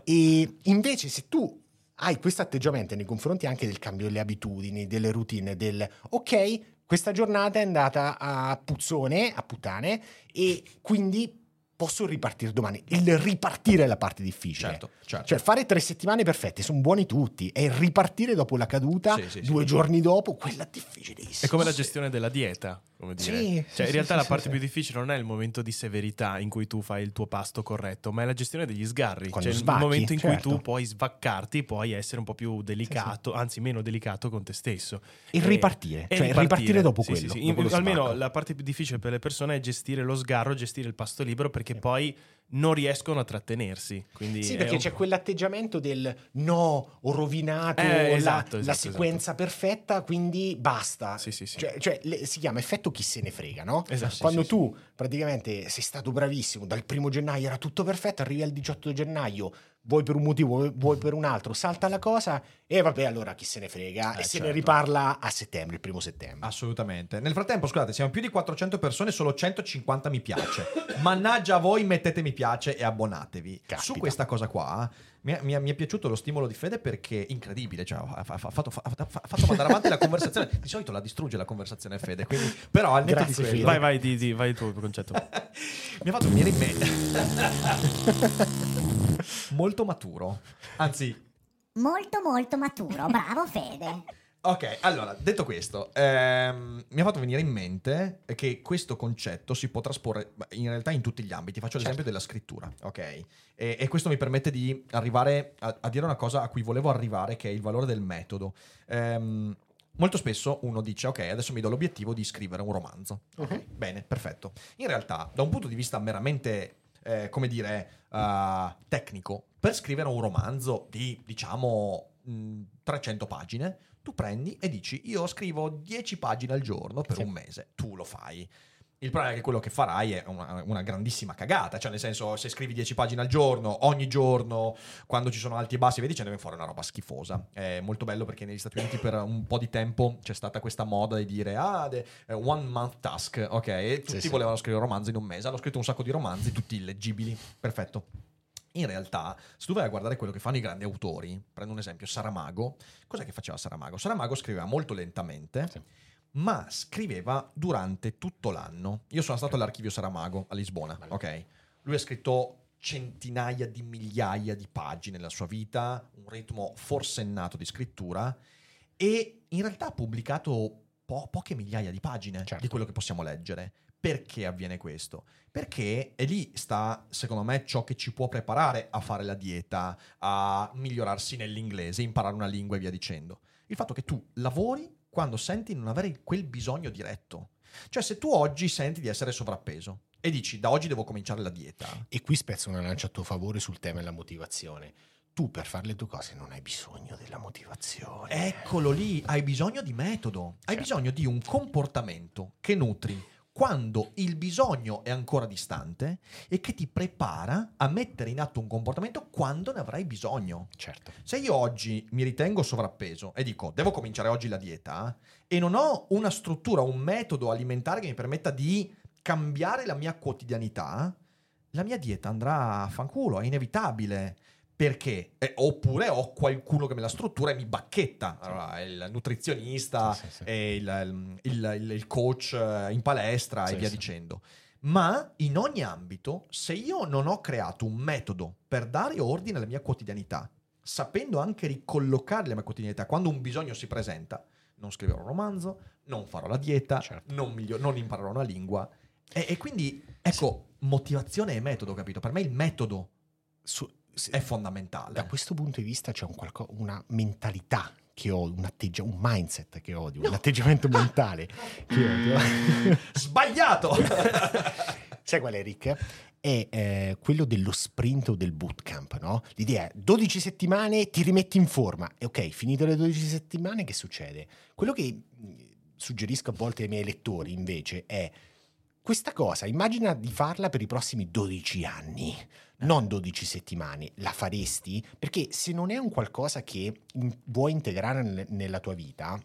E invece se tu hai questo atteggiamento nei confronti anche del cambio delle abitudini, delle routine, del ok, questa giornata è andata a puzzone, a puttane, e quindi posso ripartire domani. Il ripartire è la parte difficile. Certo, certo. Cioè fare tre settimane perfette, sono buoni tutti, e ripartire dopo la caduta, Sì, sì, sì. due giorni dopo, quella è difficilissima. È come la gestione della dieta, come dire. Sì, cioè, in realtà sì, la sì, parte sì. più difficile non è il momento di severità in cui tu fai il tuo pasto corretto, ma è la gestione degli sgarri. Quando cioè, svacchi, il momento in certo. cui tu puoi svaccarti, puoi essere un po' più delicato, anzi meno delicato con te stesso. Il E- ripartire, e cioè ripartire dopo Sì, sì, quello, sì. dopo lo almeno la parte più difficile per le persone è gestire lo sgarro, gestire il pasto libero, perché poi non riescono a trattenersi. Quindi Sì, perché un- c'è quell'atteggiamento del no, ho rovinato Eh, la- esatto, la, esatto, sequenza perfetta, quindi basta. Sì, sì, sì. Cioè, cioè, le- si chiama effetto chi se ne frega, no? Esatto, Quando tu praticamente sei stato bravissimo, dal primo gennaio era tutto perfetto, arrivi al 18 gennaio, vuoi per un motivo, vuoi- per un altro, salta la cosa e vabbè, allora chi se ne frega Eh, e se certo. ne riparla a settembre, il primo settembre. Assolutamente. Nel frattempo, scusate, siamo più di 400 persone, solo 150 mi piace. Mannaggia a voi, mettete mi piace e abbonatevi. Caspita. Su questa cosa qua mi è, mi è- mi è piaciuto lo stimolo di Fede perché incredibile, cioè, ha, ha- ha fatto, ha- ha fatto mandare avanti la conversazione. Di solito la distrugge la conversazione Fede, quindi, però al netto Grazie, di. Vai, vai, di, di- vai il tuo concetto. mi ha fatto venire in mente. Molto maturo. Anzi, Molto molto maturo, bravo Fede. Ok, allora, detto questo, ehm, mi ha fatto venire in mente che questo concetto si può trasporre in realtà in tutti gli ambiti. Faccio l'esempio della scrittura, ok? E, e questo mi permette di arrivare a, a dire una cosa a cui volevo arrivare, che è il valore del metodo. Ehm, molto spesso uno dice, ok, adesso mi do l'obiettivo di scrivere un romanzo. Ok, Bene, perfetto. In realtà, da un punto di vista meramente, eh, come dire, eh, tecnico, per scrivere un romanzo di, diciamo, mh, 300 pagine, tu prendi e dici io scrivo 10 pagine al giorno per Sì. un mese, tu lo fai. Il problema è che quello che farai è una, una grandissima cagata, cioè nel senso se scrivi 10 pagine al giorno, ogni giorno, quando ci sono alti e bassi, vedi, ce ne viene fuori una roba schifosa. È molto bello perché negli Stati Uniti per un po' di tempo c'è stata questa moda di dire ah, the, eh, one month task, ok, e tutti sì. volevano scrivere romanzi in un mese, hanno scritto un sacco di romanzi, tutti illeggibili, perfetto. In realtà, se tu vai a guardare quello che fanno i grandi autori, prendo un esempio, Saramago, cos'è che faceva Saramago? Saramago scriveva molto lentamente, Sì. Ma scriveva durante tutto l'anno. Io sono stato all'archivio Saramago a Lisbona, ok? Lui ha scritto centinaia di migliaia di pagine nella sua vita, un ritmo forsennato di scrittura e in realtà ha pubblicato po- poche migliaia di pagine Certo. di quello che possiamo leggere. Perché avviene questo? Perché è lì sta, secondo me, ciò che ci può preparare a fare la dieta, a migliorarsi nell'inglese, imparare una lingua e via dicendo. Il fatto che tu lavori quando senti non avere quel bisogno diretto. Cioè, se tu oggi senti di essere sovrappeso e dici da oggi devo cominciare la dieta, E qui spezzo una lancia a tuo favore sul tema della motivazione. Tu per fare le tue cose non hai bisogno della motivazione. Eccolo lì, hai bisogno di metodo, hai Certo. bisogno di un comportamento che nutri quando il bisogno è ancora distante e che ti prepara a mettere in atto un comportamento quando ne avrai bisogno. Certo. Se io oggi mi ritengo sovrappeso e dico devo cominciare oggi la dieta e non ho una struttura, un metodo alimentare che mi permetta di cambiare la mia quotidianità, la mia dieta andrà a fanculo, è inevitabile. Perché? Eh, oppure ho qualcuno che me la struttura e mi bacchetta. Allora, il nutrizionista, Sì, sì, sì. il, il- il- il coach eh, in palestra e via dicendo. Ma in ogni ambito, se io non ho creato un metodo per dare ordine alla mia quotidianità, sapendo anche ricollocare la mia quotidianità quando un bisogno si presenta, non scriverò un romanzo, non farò la dieta, Certo. non, miglio- non imparerò una lingua. E, e quindi, ecco, motivazione e metodo, capito? Per me il metodo Su- se- è fondamentale. da questo punto di vista c'è un qualco- una mentalità che ho, un, atteggia- un mindset che odio, un atteggiamento mentale che odio. Sbagliato! Sai qual è, Rick? È eh, quello dello sprint o del bootcamp, no? L'idea è 12 settimane ti rimetti in forma. E ok, finite le 12 settimane, che succede? Quello che mh, suggerisco a volte ai miei lettori, invece, è questa cosa, immagina di farla per i prossimi 12 anni, non 12 settimane. La faresti? Perché se non è un qualcosa che vuoi integrare nel- nella tua vita,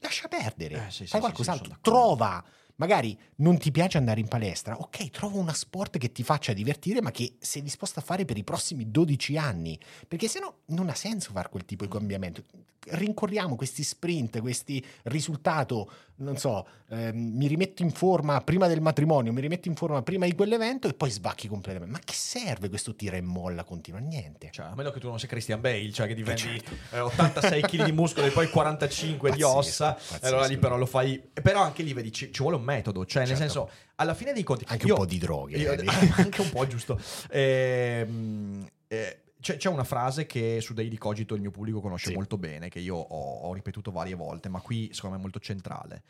lascia perdere. Eh, sì, Fai sì, qualcos'altro. sì. Trova. Magari non ti piace andare in palestra, ok, trova una sport che ti faccia divertire, ma che sei disposto a fare per i prossimi 12 anni. Perché se no non ha senso fare quel tipo di cambiamento. Rincorriamo questi sprint, questi risultato, non so, ehm, mi rimetto in forma prima del matrimonio, mi rimetto in forma prima di quell'evento e poi sbacchi completamente. Ma che serve questo tira e molla continua? Niente. Cioè, a meno che tu non sia Christian Bale, cioè che diventi certo. eh, 86 kg di muscolo e poi 45 di Pazzesco, ossa, pazzesco. allora lì però lo fai. Però anche lì vedi, ci, ci vuole un metodo, cioè nel Certo. senso, alla fine dei conti. Anche io- un po' di droghe. io- eh, di- anche un po', giusto. Ehm, eh, c'è, c'è una frase che su Daily Cogito il mio pubblico conosce Sì. molto bene, che io ho, ho ripetuto varie volte, ma qui secondo me è molto centrale.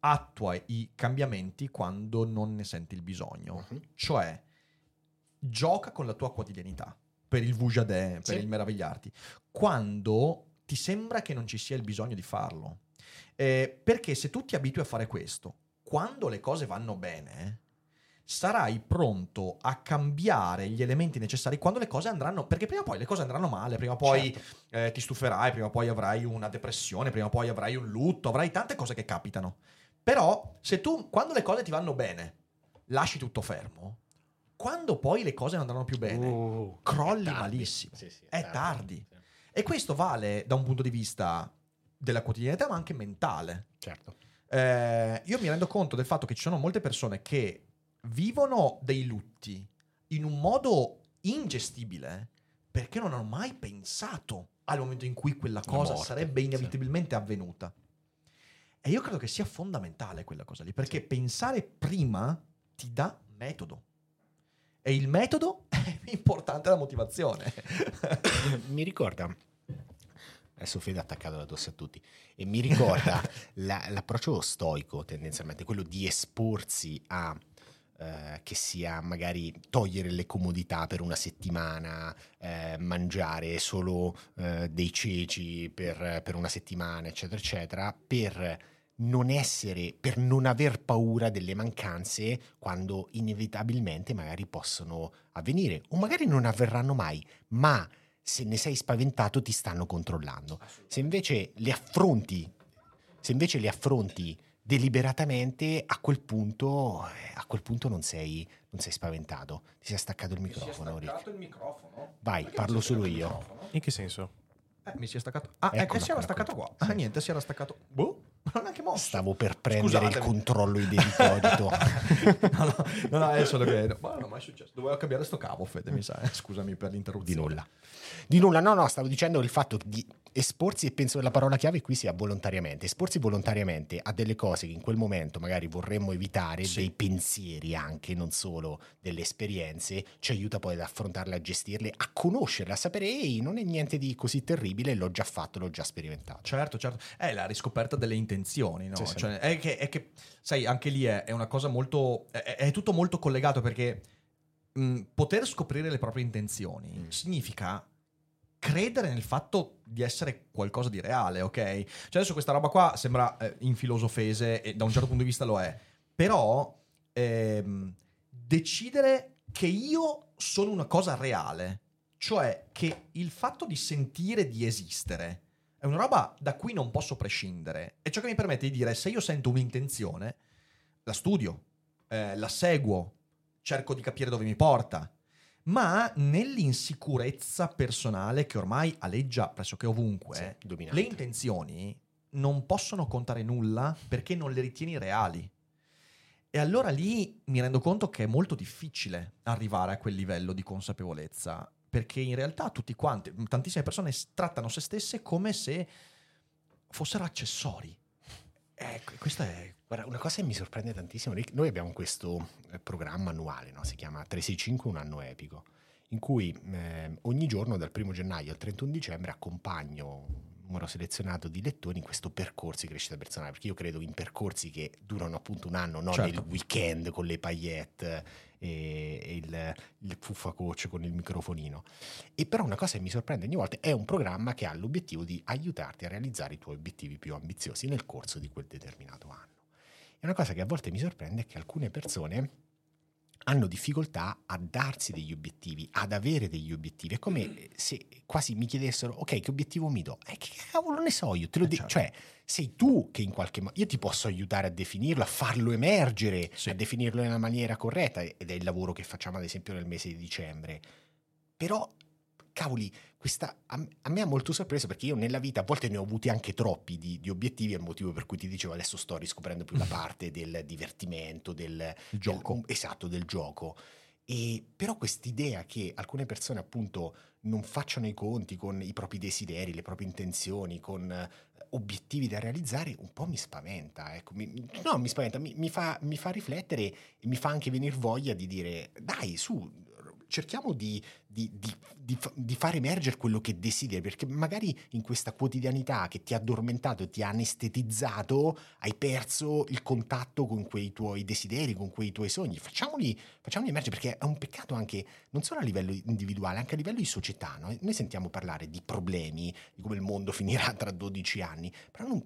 Attua i cambiamenti quando non ne senti il bisogno. Mhm. Cioè, gioca con la tua quotidianità per il Vujadè, per Sì. il meravigliarti, quando ti sembra che non ci sia il bisogno di farlo. Eh, perché se tu ti abitui a fare questo, quando le cose vanno bene, sarai pronto a cambiare gli elementi necessari quando le cose andranno, perché prima o poi le cose andranno male, prima o poi Certo. eh, ti stuferai, prima o poi avrai una depressione, prima o poi avrai un lutto, avrai tante cose che capitano. Però se tu, quando le cose ti vanno bene, lasci tutto fermo, quando poi le cose non andranno più bene, Uh, crolli è tardi. malissimo. Sì, sì, È tardi. E questo vale da un punto di vista della quotidianità, ma anche mentale. Certo. Eh, io mi rendo conto del fatto che ci sono molte persone che vivono dei lutti in un modo ingestibile perché non hanno mai pensato al momento in cui quella La cosa morte, sarebbe sì. inevitabilmente avvenuta. E io credo che sia fondamentale quella cosa lì, perché pensare prima ti dà metodo. E il metodo è importante la motivazione. mi ricorda adesso Fede ha attaccato la tosse a tutti e mi ricorda la- l'approccio stoico tendenzialmente quello di esporsi a eh, che sia magari togliere le comodità per una settimana, eh, mangiare solo eh, dei ceci per, per una settimana, eccetera, eccetera, per non essere, per non aver paura delle mancanze quando inevitabilmente magari possono avvenire o magari non avverranno mai, ma se ne sei spaventato ti stanno controllando. Se invece le affronti, se invece le affronti deliberatamente, a quel punto, eh, a quel punto non sei, non sei spaventato. Ti sei staccato il microfono, Rick. il microfono? Vai, parlo solo io. In che senso? Eh, mi si è staccato. Ah, ecco, si era staccato qua. Ah, niente, si era staccato. Boh. Non ho neanche mosso. Stavo per prendere il Scusatemi. controllo identico. no, no, no, no, è solo che. Ma non è mai successo. Dovevo cambiare sto cavo, Fede, mi sa. eh. Scusami per di l'interruzione. nulla. Di nulla, no, no, stavo dicendo il fatto di esporsi, e penso che la parola chiave qui sia volontariamente. Esporsi volontariamente a delle cose che in quel momento magari vorremmo evitare, Sì. dei pensieri anche, non solo delle esperienze, ci aiuta poi ad affrontarle, a gestirle, a conoscerle, a sapere, ehi, non è niente di così terribile, l'ho già fatto, l'ho già sperimentato. Certo, certo. È la riscoperta delle intenzioni, no? Sì, sì. Cioè, è, che, è che, sai, anche lì è, è una cosa molto. È, è tutto molto collegato perché mh, poter scoprire le proprie intenzioni Mm. significa credere nel fatto di essere qualcosa di reale, ok? Cioè, adesso questa roba qua sembra eh, in filosofese e da un certo punto di vista lo è, però ehm, decidere che io sono una cosa reale, cioè che il fatto di sentire di esistere è una roba da cui non posso prescindere. È ciò che mi permette di dire se io sento un'intenzione, la studio, eh, la seguo, cerco di capire dove mi porta. Ma nell'insicurezza personale che ormai aleggia pressoché ovunque, Sì, le intenzioni non possono contare nulla perché non le ritieni reali. E allora lì mi rendo conto che è molto difficile arrivare a quel livello di consapevolezza, perché in realtà tutti quanti, tantissime persone trattano se stesse come se fossero accessori. Ecco, questa è... Guarda, una cosa che mi sorprende tantissimo, Rick, noi abbiamo questo eh, programma annuale, no? si chiama 365 un anno epico, in cui eh, ogni giorno dal 1 gennaio al 31 dicembre accompagno un numero selezionato di lettori in questo percorso di crescita personale, perché io credo in percorsi che durano appunto un anno, non Certo. il weekend con le paillette e, e il, il fuffa coach con il microfonino. E però una cosa che mi sorprende ogni volta è un programma che ha l'obiettivo di aiutarti a realizzare i tuoi obiettivi più ambiziosi nel corso di quel determinato anno. E una cosa che a volte mi sorprende è che alcune persone hanno difficoltà a darsi degli obiettivi, ad avere degli obiettivi. È come se quasi mi chiedessero, ok, che obiettivo mi do? E che cavolo ne so io? Te lo Eh, dico. certo. Cioè, sei tu che in qualche modo... Io ti posso aiutare a definirlo, a farlo emergere, Sì. a definirlo nella maniera corretta, ed è il lavoro che facciamo ad esempio nel mese di dicembre. Però, cavoli, questa, a, a me ha molto sorpreso perché io nella vita a volte ne ho avuti anche troppi di, di obiettivi, è il motivo per cui ti dicevo adesso sto riscoprendo più la parte del divertimento, del gioco. del- esatto, del gioco. E però quest'idea che alcune persone appunto non facciano i conti con i propri desideri, le proprie intenzioni, con eh, obiettivi da realizzare, un po' mi spaventa. Ecco. Mi- no, mi spaventa, mi, mi fa, mi fa riflettere e mi fa anche venire voglia di dire, dai, su, cerchiamo di, di- di- di fa- di fare emergere quello che desideri, perché magari in questa quotidianità che ti ha addormentato, ti ha anestetizzato, hai perso il contatto con quei tuoi desideri, con quei tuoi sogni. Facciamoli, facciamoli emergere, perché è un peccato anche non solo a livello individuale, anche a livello di società. no? Noi sentiamo parlare di problemi, di come il mondo finirà tra 12 anni, però non-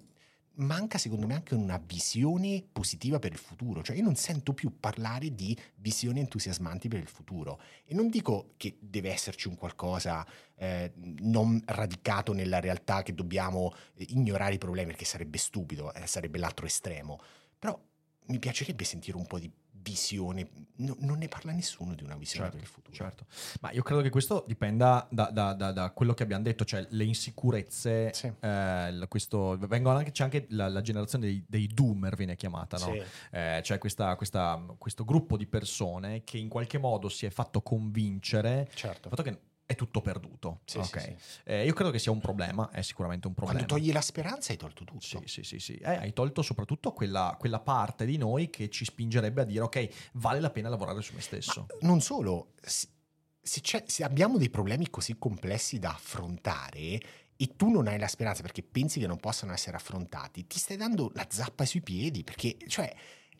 manca secondo me anche una visione positiva per il futuro, cioè io non sento più parlare di visioni entusiasmanti per il futuro. E non dico che deve esserci un qualcosa eh, non radicato nella realtà che dobbiamo eh, ignorare i problemi perché sarebbe stupido, eh, sarebbe l'altro estremo, però mi piacerebbe sentire un po' di visione, No- non ne parla nessuno di una visione Certo, per il futuro. Certo, ma io credo che questo dipenda da, da- da- da quello che abbiamo detto, cioè le insicurezze, Sì. eh, questo, vengono anche, c'è anche la, la generazione dei, dei doomer, viene chiamata, no? Sì. Eh, cioè questa- questa- questo gruppo di persone che in qualche modo si è fatto convincere Certo. fatto che è tutto perduto. Sì, ok? sì, sì. Eh, io credo che sia un problema, è sicuramente un problema. Quando togli la speranza hai tolto tutto. Sì, sì, sì, sì. Eh, hai tolto soprattutto quella, quella parte di noi che ci spingerebbe a dire ok, vale la pena lavorare su me stesso. Ma non solo, se, se abbiamo dei problemi così complessi da affrontare e tu non hai la speranza perché pensi che non possano essere affrontati, ti stai dando la zappa sui piedi perché, cioè,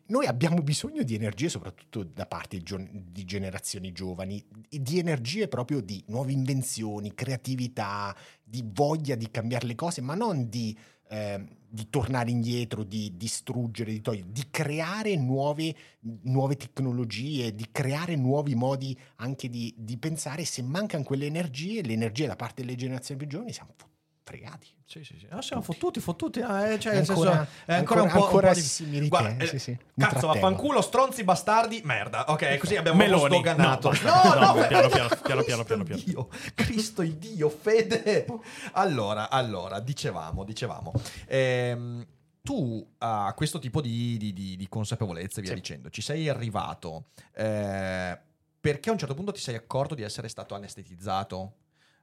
noi abbiamo bisogno di energie, soprattutto da parte di generazioni giovani, di energie proprio di nuove invenzioni, creatività, di voglia di cambiare le cose, ma non di, eh, di tornare indietro, di distruggere, di togliere, di creare nuove, nuove tecnologie, di creare nuovi modi anche di, di pensare. Se mancano quelle energie, le energie da parte delle generazioni più giovani, siamo fregati. Sì, sì, sì. Ah, siamo fottuti, fottuti. ah, eh, cioè, È nel senso, ancora- è ancora, un po', ancora un po' di... si mi ritiene, Guarda, eh, sì, Cazzo, vaffanculo, stronzi, bastardi, merda. Ok, così abbiamo Meloni. sdoganato. No, No, no, No, piano, piano, piano, piano, Cristo piano, piano. Dio, Cristo il Dio, fede. Allora, allora, dicevamo, dicevamo. Ehm, tu a questo tipo di, di- di- di consapevolezza via Sì. dicendo, ci sei arrivato eh, perché a un certo punto ti sei accorto di essere stato anestetizzato?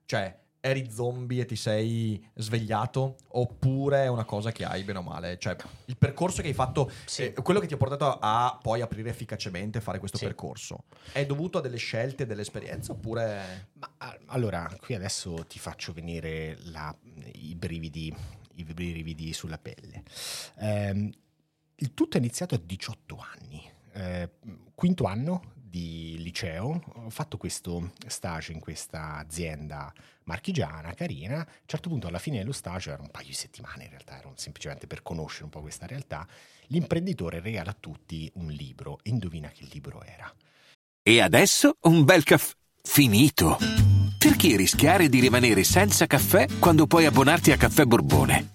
Cioè, eri zombie e ti sei svegliato? Oppure è una cosa che hai bene o male? Cioè, il percorso che hai fatto, Sì. eh, quello che ti ha portato a poi aprire efficacemente, fare questo Sì. percorso, è dovuto a delle scelte, delle esperienze? Oppure... Ma, ah, allora, qui adesso ti faccio venire la- i, brividi, i brividi sulla pelle. Ehm, il tutto è iniziato a 18 anni, eh, quinto anno di liceo, ho fatto questo stage in questa azienda marchigiana, carina, a un certo punto alla fine dello stage, era un paio di settimane in realtà, erano semplicemente per conoscere un po' questa realtà, l'imprenditore regala a tutti un libro, e indovina che libro era. E adesso un bel caffè finito. Perché rischiare di rimanere senza caffè quando puoi abbonarti a Caffè Borbone?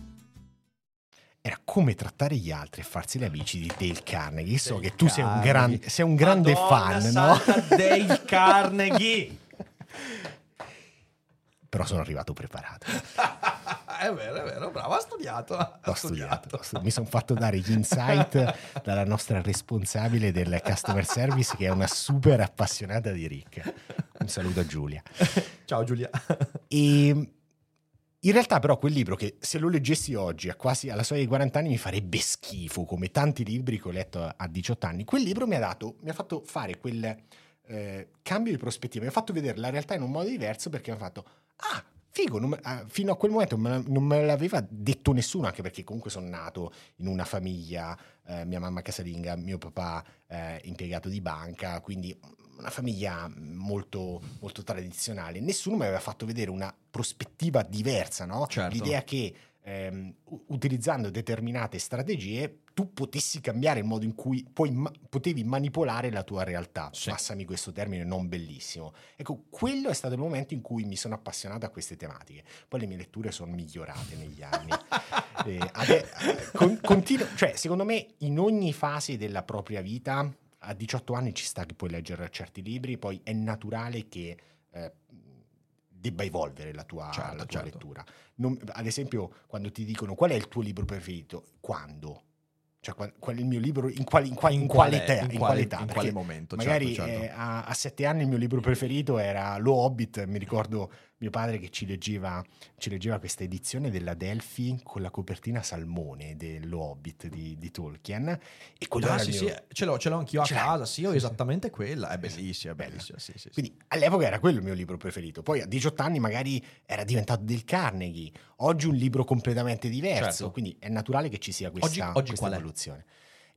era come trattare gli altri e farsi le amici di Dale Carnegie. So Dale che tu sei un, gran- sei un grande Madonna fan, no? santa, Dale Carnegie! Però sono arrivato preparato. è vero, è vero, bravo, ha studiato. Ha Ho studiato. ho stu- Mi sono fatto dare gli insight dalla nostra responsabile del customer service, che è una super appassionata di Rick. Un saluto a Giulia. Ciao Giulia. E in realtà, però, quel libro che se lo leggessi oggi, a quasi alla soglia dei 40 anni, mi farebbe schifo, come tanti libri che ho letto a- a 18 anni. Quel libro mi ha dato, mi ha fatto fare quel eh, cambio di prospettiva, mi ha fatto vedere la realtà in un modo diverso perché mi ha fatto, ah, figo, me- ah, fino a quel momento non me, non me l'aveva detto nessuno, anche perché comunque sono nato in una famiglia, eh, mia mamma casalinga, mio papà eh, impiegato di banca, quindi una famiglia molto, molto tradizionale. Nessuno mi aveva fatto vedere una prospettiva diversa, no? Certo. L'idea che ehm, utilizzando determinate strategie tu potessi cambiare il modo in cui puoi ma- potevi manipolare la tua realtà. Sì. Passami questo termine non bellissimo. Ecco, quello è stato il momento in cui mi sono appassionato a queste tematiche. Poi le mie letture sono migliorate negli anni. Eh, ade- eh, con- continuo- cioè, secondo me, in ogni fase della propria vita, a 18 anni ci sta che puoi leggere certi libri, poi è naturale che eh, debba evolvere la tua, Certo, la tua certo. lettura. Non- ad esempio, quando ti dicono qual è il tuo libro preferito, quando? Cioè, qual, qual è il mio libro, in, quali- in, qua- in quale in in quale- in quale momento, Magari certo, certo. eh, a, a sette anni il mio libro preferito era Lo Hobbit, mi ricordo mio padre che ci leggeva, ci leggeva questa edizione della Delphi con la copertina salmone dello Hobbit di, di Tolkien. E quello Ah, sì, il sì, mio- ce l'ho, ce l'ho anch'io a Ce l'hai? casa, sì, ho esattamente quella. È bellissima, è bellissima, sì, sì. Quindi all'epoca era quello il mio libro preferito. Poi a 18 anni magari era diventato del Carnegie. Oggi un libro completamente diverso. Certo. Quindi è naturale che ci sia questa, Oggi- oggi questa qual è?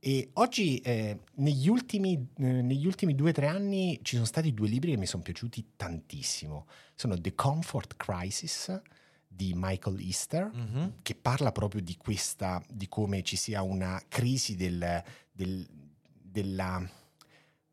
E oggi, eh, negli, ultimi, eh, negli ultimi due o tre anni, ci sono stati due libri che mi sono piaciuti tantissimo. Sono The Comfort Crisis di Michael Easter, Mhm. che parla proprio di questa, di come ci sia una crisi del, del- della,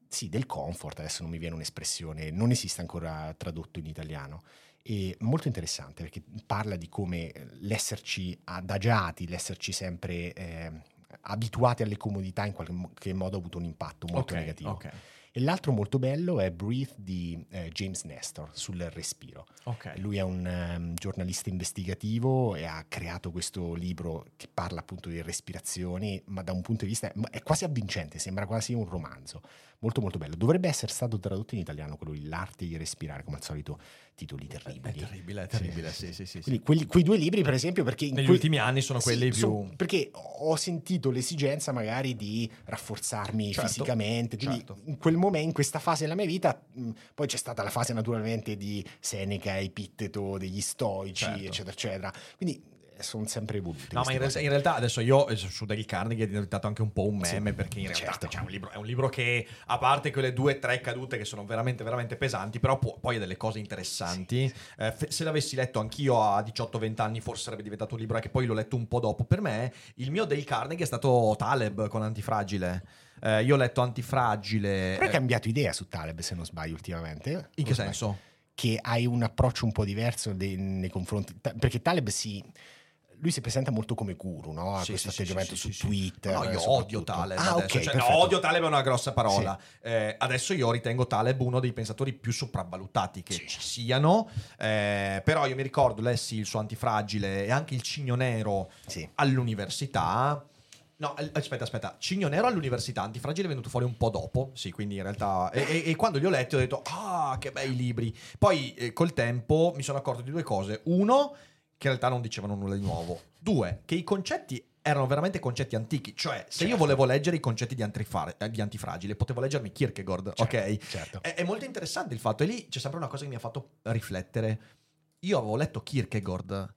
sì, del comfort, adesso non mi viene un'espressione, non esiste ancora tradotto in italiano. E molto interessante perché parla di come l'esserci adagiati, l'esserci sempre eh, abituati alle comodità in qualche mo- che modo ha avuto un impatto molto Ok, negativo. ok, E l'altro molto bello è Breathe di eh, James Nestor sul respiro. ok. Lui è un ehm, giornalista investigativo e ha creato questo libro che parla appunto di respirazioni, ma da un punto di vista è quasi avvincente, sembra quasi un romanzo. Molto molto bello. Dovrebbe essere stato tradotto in italiano quello L'arte di respirare, come al solito, titoli È terribili. terribile, è terribile, sì, sì, sì. sì. Quindi quelli- quei due libri, per esempio, perché Negli que- ultimi anni sono Sì, quelli più... son- perché ho sentito l'esigenza magari di rafforzarmi Certo, fisicamente. Quindi certo. in quel momento, in questa fase della mia vita, mh, poi c'è stata la fase naturalmente di Seneca, Epitteto, degli stoici, Certo. eccetera, eccetera. Quindi sono sempre evolute. No, ma in cose. in realtà adesso io eh, su Dale Carnegie è diventato anche un po' un Sì, meme perché in realtà certo. cioè, è, un libro, è un libro che, a parte quelle due o tre cadute che sono veramente, veramente pesanti, però pu- poi ha delle cose interessanti. Eh, fe- se l'avessi letto anch'io a 18-20 anni forse sarebbe diventato un libro che poi l'ho letto un po' dopo. Per me il mio Dale Carnegie è stato Taleb con Antifragile. Eh, io ho letto Antifragile... Però hai eh, cambiato idea su Taleb, se non sbaglio, ultimamente. in che senso? che hai un approccio un po' diverso de- nei confronti, ta- perché Taleb si... Lui si presenta molto come guru, no? Ha Sì, questo sì, atteggiamento sì, su. Twitter. No, io soprattutto. odio Taleb. Ah, adesso. ok, Cioè, no, odio Taleb è una grossa parola. Eh, adesso io ritengo Taleb uno dei pensatori più sopravvalutati che ci siano. Eh, però io mi ricordo, lessi il suo antifragile e anche il Cigno Nero all'università. No, al- aspetta, aspetta. Cigno Nero all'università, Antifragile è venuto fuori un po' dopo, sì, quindi in realtà... E, e- e quando li ho letti ho detto, ah, che bei libri. Poi eh, col tempo mi sono accorto di due cose. Uno, che in realtà non dicevano nulla di nuovo. Due, che i concetti erano veramente concetti antichi. Cioè, se io volevo leggere i concetti di, antifra- eh, di Antifragile, potevo leggermi Kierkegaard, ok? certo. È, è molto interessante il fatto. E lì c'è sempre una cosa che mi ha fatto riflettere. Io avevo letto Kierkegaard,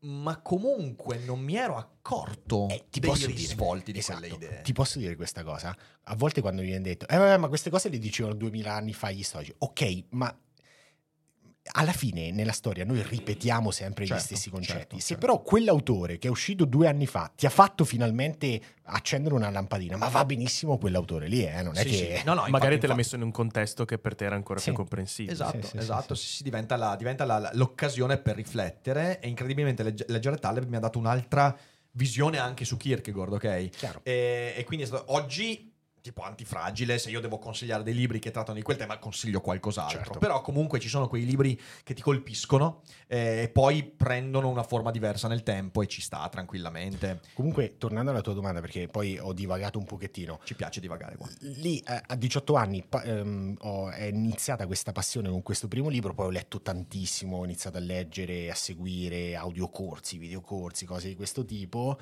ma comunque non mi ero accorto Eh, ti dei posso dire- risvolti di esatto, quelle idee. Ti posso dire questa cosa? A volte quando mi viene detto, eh, vabbè, ma queste cose le dicevano 2000 anni fa gli storici. Ok, ma alla fine nella storia noi ripetiamo sempre Certo, gli stessi concetti. certo, Se certo. però quell'autore che è uscito due anni fa ti ha fatto finalmente accendere una lampadina, ma va benissimo quell'autore lì, eh? non è Sì, che... sì. No, no, Magari infatti- te l'ha messo in un contesto che per te era ancora Sì. più comprensibile. Esatto, Sì, sì, esatto, sì, sì, sì, diventa, la- diventa la- l'occasione per riflettere e incredibilmente legge- leggere Taleb mi ha dato un'altra visione anche su Kierkegaard, ok? Chiaro. E, e quindi è stato- oggi, tipo antifragile, se io devo consigliare dei libri che trattano di quel tema, consiglio qualcos'altro. Certo. Però comunque ci sono quei libri che ti colpiscono eh, e poi prendono una forma diversa nel tempo e ci sta tranquillamente. Comunque, tornando alla tua domanda, perché poi ho divagato un pochettino, Ci piace divagare qua. Lì eh, a 18 anni pa- ehm, ho- è iniziata questa passione con questo primo libro, poi ho letto tantissimo, ho iniziato a leggere, a seguire audiocorsi, videocorsi, cose di questo tipo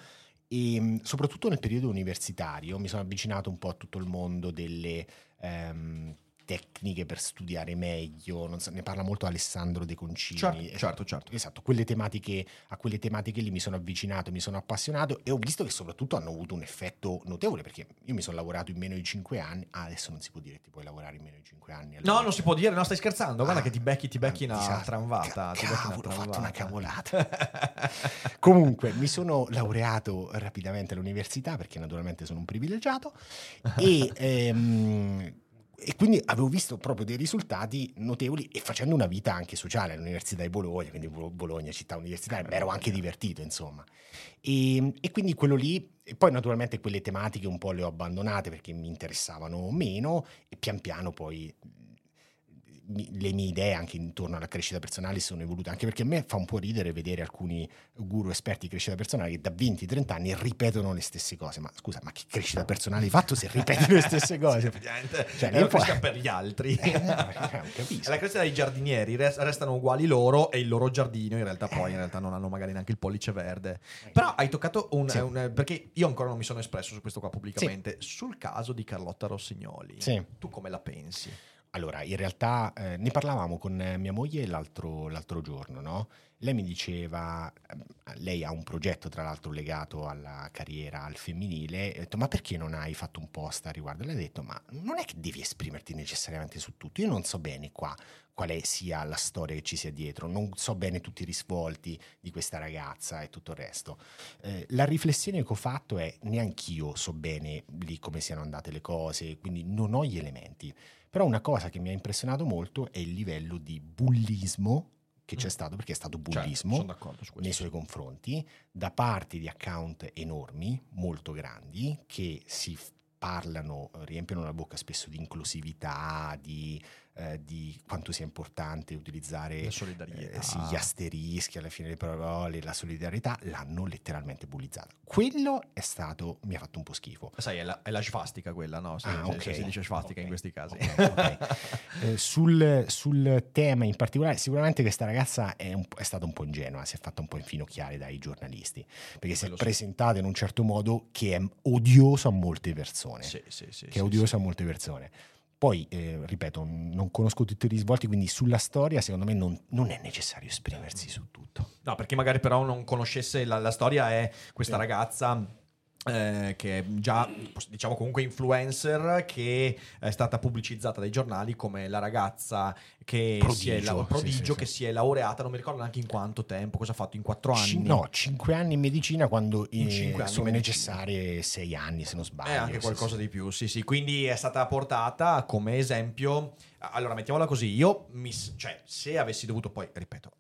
e mh, soprattutto nel periodo universitario mi sono avvicinato un po' a tutto il mondo delle ehm, tecniche per studiare meglio, non so, ne parla molto Alessandro De Concini. Certo, Esatto. certo, certo. Esatto, quelle tematiche, a quelle tematiche lì mi sono avvicinato, mi sono appassionato e ho visto che soprattutto hanno avuto un effetto notevole perché io mi sono lavorato in meno di 5 anni, ah, adesso non si può dire che ti puoi lavorare in meno di 5 anni. No, non si può dire, no, stai scherzando. Guarda Ah, che ti becchi, ti becchi una disastro. tramvata. ti becchi una Cavolo, ho fatto una tramvata. cavolata. Comunque, mi sono laureato rapidamente all'università perché naturalmente sono un privilegiato e, ehm, e quindi avevo visto proprio dei risultati notevoli e facendo una vita anche sociale all'Università di Bologna, quindi Bo- Bologna città universitaria, mi ero anche divertito insomma. E, e quindi quello lì, e poi naturalmente quelle tematiche un po' le ho abbandonate perché mi interessavano meno e pian piano poi le mie idee anche intorno alla crescita personale si sono evolute, anche perché a me fa un po' ridere vedere alcuni guru esperti di crescita personale che da 20-30 anni ripetono le stesse cose. Ma scusa, ma che crescita personale hai fatto se ripeti le stesse cose? Effettivamente, Cioè, è poi- crescita per gli altri. Eh, no, non capisco. È la crescita dei giardinieri, res- restano uguali loro e il loro giardino in realtà poi in realtà non hanno magari neanche il pollice verde. Però hai toccato un, Sì. un- perché io ancora non mi sono espresso su questo qua pubblicamente, sul caso di Carlotta Rossignoli. Sì. Tu come la pensi? Allora, in realtà eh, ne parlavamo con mia moglie l'altro, l'altro giorno, no? Lei mi diceva, ehm, lei ha un progetto tra l'altro legato alla carriera al femminile, ho detto ma perché non hai fatto un post a riguardo? Lei ha detto ma non è che devi esprimerti necessariamente su tutto, io non so bene qua quale sia la storia che ci sia dietro, non so bene tutti i risvolti di questa ragazza e tutto il resto. Eh, la riflessione che ho fatto è neanch'io so bene lì come siano andate le cose, quindi non ho gli elementi. Però una cosa che mi ha impressionato molto è il livello di bullismo che c'è stato, perché è stato bullismo d'accordo su questo. nei suoi confronti, da parte di account enormi, molto grandi, che si parlano, riempiono la bocca spesso di inclusività, di, eh, di quanto sia importante utilizzare eh, sì, gli asterischi alla fine delle parole, la solidarietà, l'hanno letteralmente bullizzata. Quello è stato, mi ha fatto un po' schifo. Sai, è la, è la svastica quella, no? Si, Ah, si- ok. si dice svastica in Ok. questi casi. Ok, ok. Eh, sul, sul tema in particolare, sicuramente questa ragazza è, un è stata un po' ingenua, si è fatta un po' infinocchiare dai giornalisti, perché si è presentata in un certo modo che è odioso a molte persone. Sì, sì, sì, che è odioso a molte persone. Poi, eh, ripeto, non conosco tutti i risvolti, quindi sulla storia secondo me non, non è necessario esprimersi su tutto. No, perché magari però non conoscesse la, la storia è questa ragazza eh, che è già diciamo comunque influencer che è stata pubblicizzata dai giornali come la ragazza che Prodigio, si è la- prodigio sì, che sì. si è laureata non mi ricordo neanche in quanto tempo cosa ha fatto in quattro anni Ci- no, 5 anni in medicina quando In eh, cinque sono necessarie 6 anni se non sbaglio. è anche qualcosa di più sì sì quindi è stata portata come esempio allora mettiamola così io mi cioè se avessi dovuto poi ripeto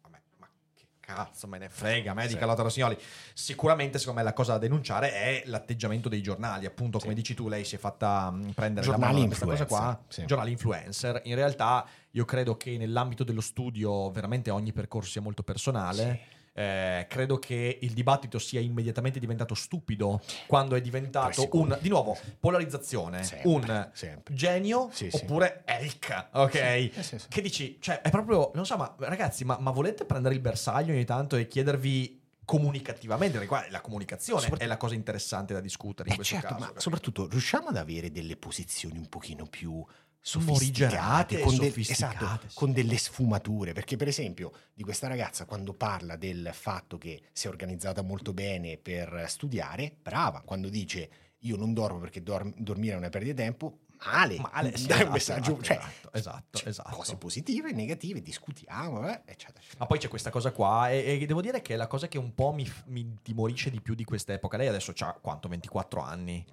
cazzo me ne frega a me di Sì. Carlotta Rossignoli sicuramente secondo me la cosa da denunciare è l'atteggiamento dei giornali appunto come Sì. dici tu lei si è fatta mh, prendere Giornali la mano questa cosa qua sì. giornali influencer in realtà io credo che nell'ambito dello studio veramente ogni percorso sia molto personale Eh, credo che il dibattito sia immediatamente diventato stupido quando è diventato un, di nuovo, polarizzazione, Sempre, un sempre. genio Sì, sì. oppure Elk, ok? Sì, sì, sì. Che dici, cioè è proprio, non so, ma ragazzi, ma, ma volete prendere il bersaglio ogni tanto e chiedervi comunicativamente, perché qua la comunicazione è la cosa interessante da discutere in Eh, questo certo, caso. ma soprattutto riusciamo ad avere delle posizioni un pochino più sofisticate, con, del- sofisticate, esatto, sì. con delle sfumature. Perché, per esempio, di questa ragazza, quando parla del fatto che si è organizzata molto bene per studiare, brava. Quando dice io non dormo perché dorm- dormire è una perdita di tempo, male. Male, sì, Dai esatto, un messaggio, esatto, cioè, esatto, esatto, cioè, esatto. cose positive e negative, discutiamo, eh, eccetera. eccetera. Ma poi c'è questa cosa qua e, e devo dire che è la cosa che un po' mi, mi timorisce di più di quest'epoca. Lei adesso ha quanto? 24 anni?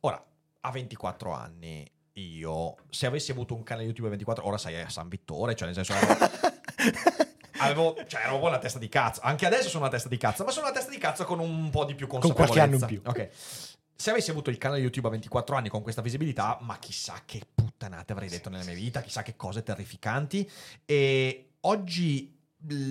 Ora, a 24 anni io, se avessi avuto un canale YouTube a 24, ora sei a San Vittore, cioè nel senso... Avevo, cioè, ero un po' una testa di cazzo. Anche adesso sono una testa di cazzo, ma sono una testa di cazzo con un po' di più Con consapevolezza. qualche anno in più. Ok. Se avessi avuto il canale YouTube a 24 anni con questa visibilità, ma chissà che puttanate avrei detto nella mia vita, chissà che cose terrificanti. E oggi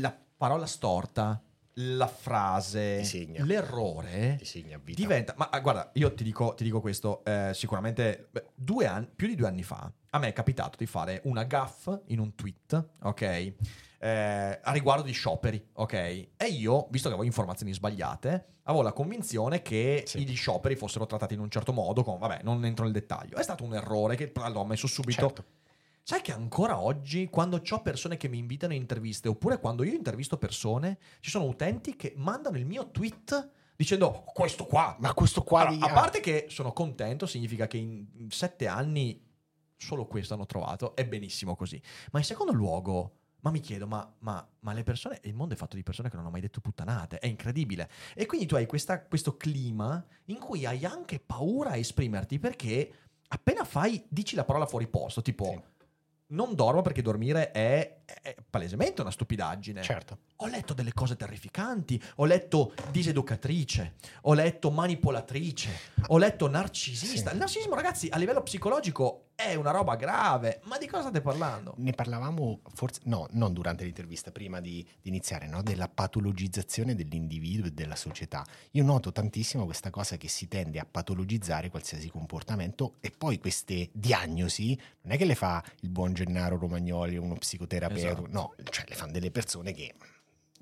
la parola storta, la frase, l'errore diventa. Ma ah, guarda, io ti dico, ti dico questo: eh, sicuramente beh, due anni, più di due anni fa, a me è capitato di fare una gaff in un tweet, ok? eh, a riguardo di scioperi, ok? E io, visto che avevo informazioni sbagliate, avevo la convinzione che Sì. gli scioperi fossero trattati in un certo modo. Con, vabbè, non entro nel dettaglio. È stato un errore che l'ho messo subito. Certo. Sai che ancora oggi, quando ho persone che mi invitano a interviste, oppure quando io intervisto persone, ci sono utenti che mandano il mio tweet dicendo "Oh, questo qua. Ma questo qua Allora, a parte che sono contento, significa che in in sette anni solo questo hanno trovato, è benissimo così. Ma in secondo luogo, ma mi chiedo, ma, ma- ma le persone, il mondo è fatto di persone che non hanno mai detto puttanate, è incredibile. E quindi tu hai questa- questo clima in cui hai anche paura a esprimerti perché appena fai, dici la parola fuori posto, tipo... Sì. Non dormo perché dormire è, è palesemente una stupidaggine. Certo. Ho letto delle cose terrificanti, ho letto diseducatrice, ho letto manipolatrice, ho letto narcisista. Sì. Il narcisismo, ragazzi, a livello psicologico è una roba grave. Ma di cosa state parlando? Ne parlavamo forse, no, non durante l'intervista, prima di, di iniziare, no? della patologizzazione dell'individuo e della società. Io noto tantissimo questa cosa che si tende a patologizzare qualsiasi comportamento e poi queste diagnosi non è che le fa il buon Gennaro Romagnoli, uno psicoterapeuta, Esatto. no, cioè le fanno delle persone che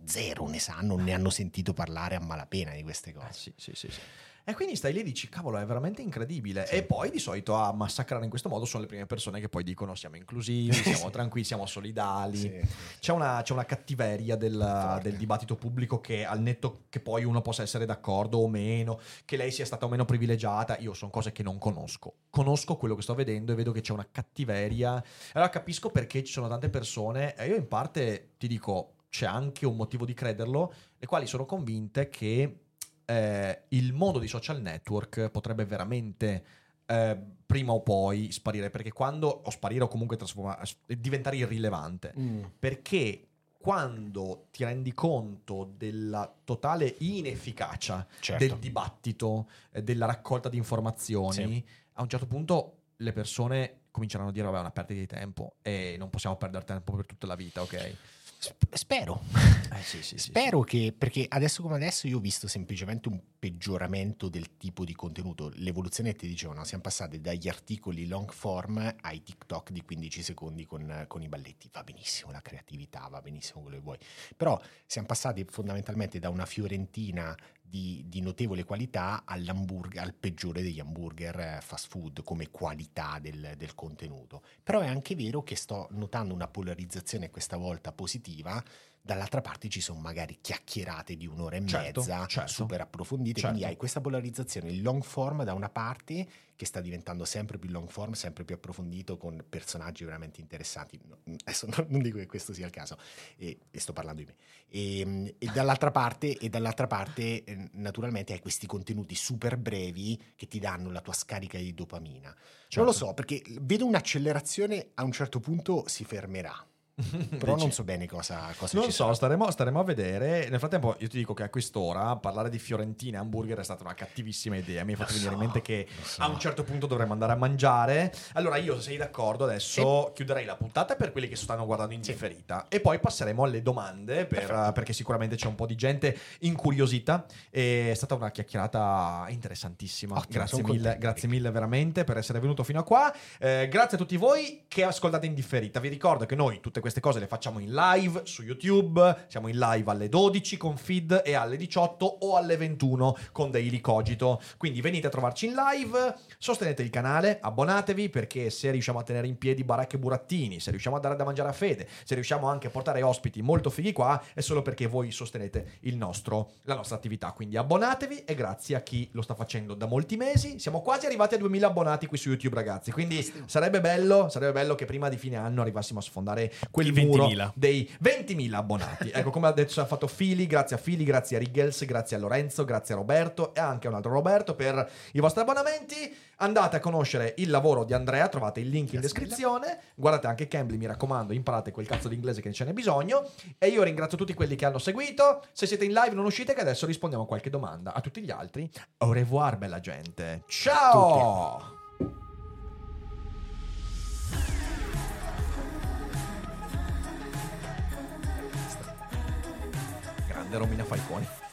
zero ne sanno, ne hanno sentito parlare a malapena di queste cose. Eh, sì, sì, sì, sì. E quindi stai lì e dici, cavolo, è veramente incredibile. E poi di solito a massacrare in questo modo sono le prime persone che poi dicono siamo inclusivi, siamo tranquilli, siamo solidali. Sì. C'è una, c'è una cattiveria del, del dibattito pubblico che al netto che poi uno possa essere d'accordo o meno, che lei sia stata o meno privilegiata, io sono cose che non conosco. Conosco quello che sto vedendo e vedo che c'è una cattiveria. Allora capisco perché ci sono tante persone, e io in parte ti dico, c'è anche un motivo di crederlo, le quali sono convinte che eh, il mondo dei social network potrebbe veramente eh, prima o poi sparire, perché quando, o sparire o comunque trasforma- diventare irrilevante, Mm. perché quando ti rendi conto della totale inefficacia Certo. del dibattito, eh, della raccolta di informazioni, Sì. a un certo punto le persone cominceranno a dire vabbè è una perdita di tempo e non possiamo perdere tempo per tutta la vita, ok? Sp- Spero. Eh sì, sì, sì, Spero che, perché adesso come adesso io ho visto semplicemente un peggioramento del tipo di contenuto. L'evoluzione ti dicevo, no? siamo passati dagli articoli long form ai TikTok di 15 secondi con, con i balletti. Va benissimo la creatività, va benissimo quello che vuoi. Però siamo passati fondamentalmente da una fiorentina di, di notevole qualità all'hamburger, al peggiore degli hamburger eh, fast food come qualità del, del contenuto. Però è anche vero che sto notando una polarizzazione questa volta positiva Dall'altra parte ci sono magari chiacchierate di un'ora e Certo, mezza, certo. super approfondite, Certo. quindi hai questa polarizzazione, il long form da una parte che sta diventando sempre più long form, sempre più approfondito con personaggi veramente interessanti. No, Adesso non dico che questo sia il caso, e, e sto parlando di me. E, e dall'altra parte, e dall'altra parte eh, naturalmente hai questi contenuti super brevi che ti danno la tua scarica di dopamina. Non lo so, perché vedo un'accelerazione a un certo punto si fermerà. Però non so bene cosa, cosa Non ci so, staremo, staremo a vedere. Nel frattempo, io ti dico che a quest'ora parlare di Fiorentina e hamburger è stata una cattivissima idea. Mi hai fatto venire in so, mente che so. a un certo punto dovremmo andare a mangiare. Allora, io, se sei d'accordo, adesso chiuderei la puntata per quelli che stanno guardando in differita. E poi passeremo alle domande, per- perché sicuramente c'è un po' di gente incuriosita. E è stata una chiacchierata interessantissima. Ottimo, grazie mille, contento, grazie mille veramente per essere venuto fino a qua. Eh, grazie a tutti voi che ascoltate in differita. Vi ricordo che noi tutte queste cose le facciamo in live su YouTube. Siamo in live alle 12 con feed e alle 18 o alle 21 con Daily Cogito. Quindi venite a trovarci in live, sostenete il canale, abbonatevi perché se riusciamo a tenere in piedi baracche e burattini, se riusciamo a dare da mangiare a Fede, se riusciamo anche a portare ospiti molto fighi qua, è solo perché voi sostenete il nostro, la nostra attività. Quindi abbonatevi e grazie a chi lo sta facendo da molti mesi. Siamo quasi arrivati a 2000 abbonati qui su YouTube, ragazzi. Quindi sarebbe bello, sarebbe bello che prima di fine anno arrivassimo a sfondare quel I muro 20.000. dei 20.000 abbonati. Ecco, come ha detto, ha fatto Fili, grazie a Fili, grazie a Riggles, grazie a Lorenzo, grazie a Roberto e anche a un altro Roberto per i vostri abbonamenti. Andate a conoscere il lavoro di Andrea, trovate il link in descrizione. Guardate anche Cambly, mi raccomando, imparate quel cazzo di inglese che ce n'è bisogno. E io ringrazio tutti quelli che hanno seguito. Se siete in live non uscite che adesso rispondiamo a qualche domanda. A tutti gli altri, au revoir bella gente. Ciao! Grande Romina Falcone.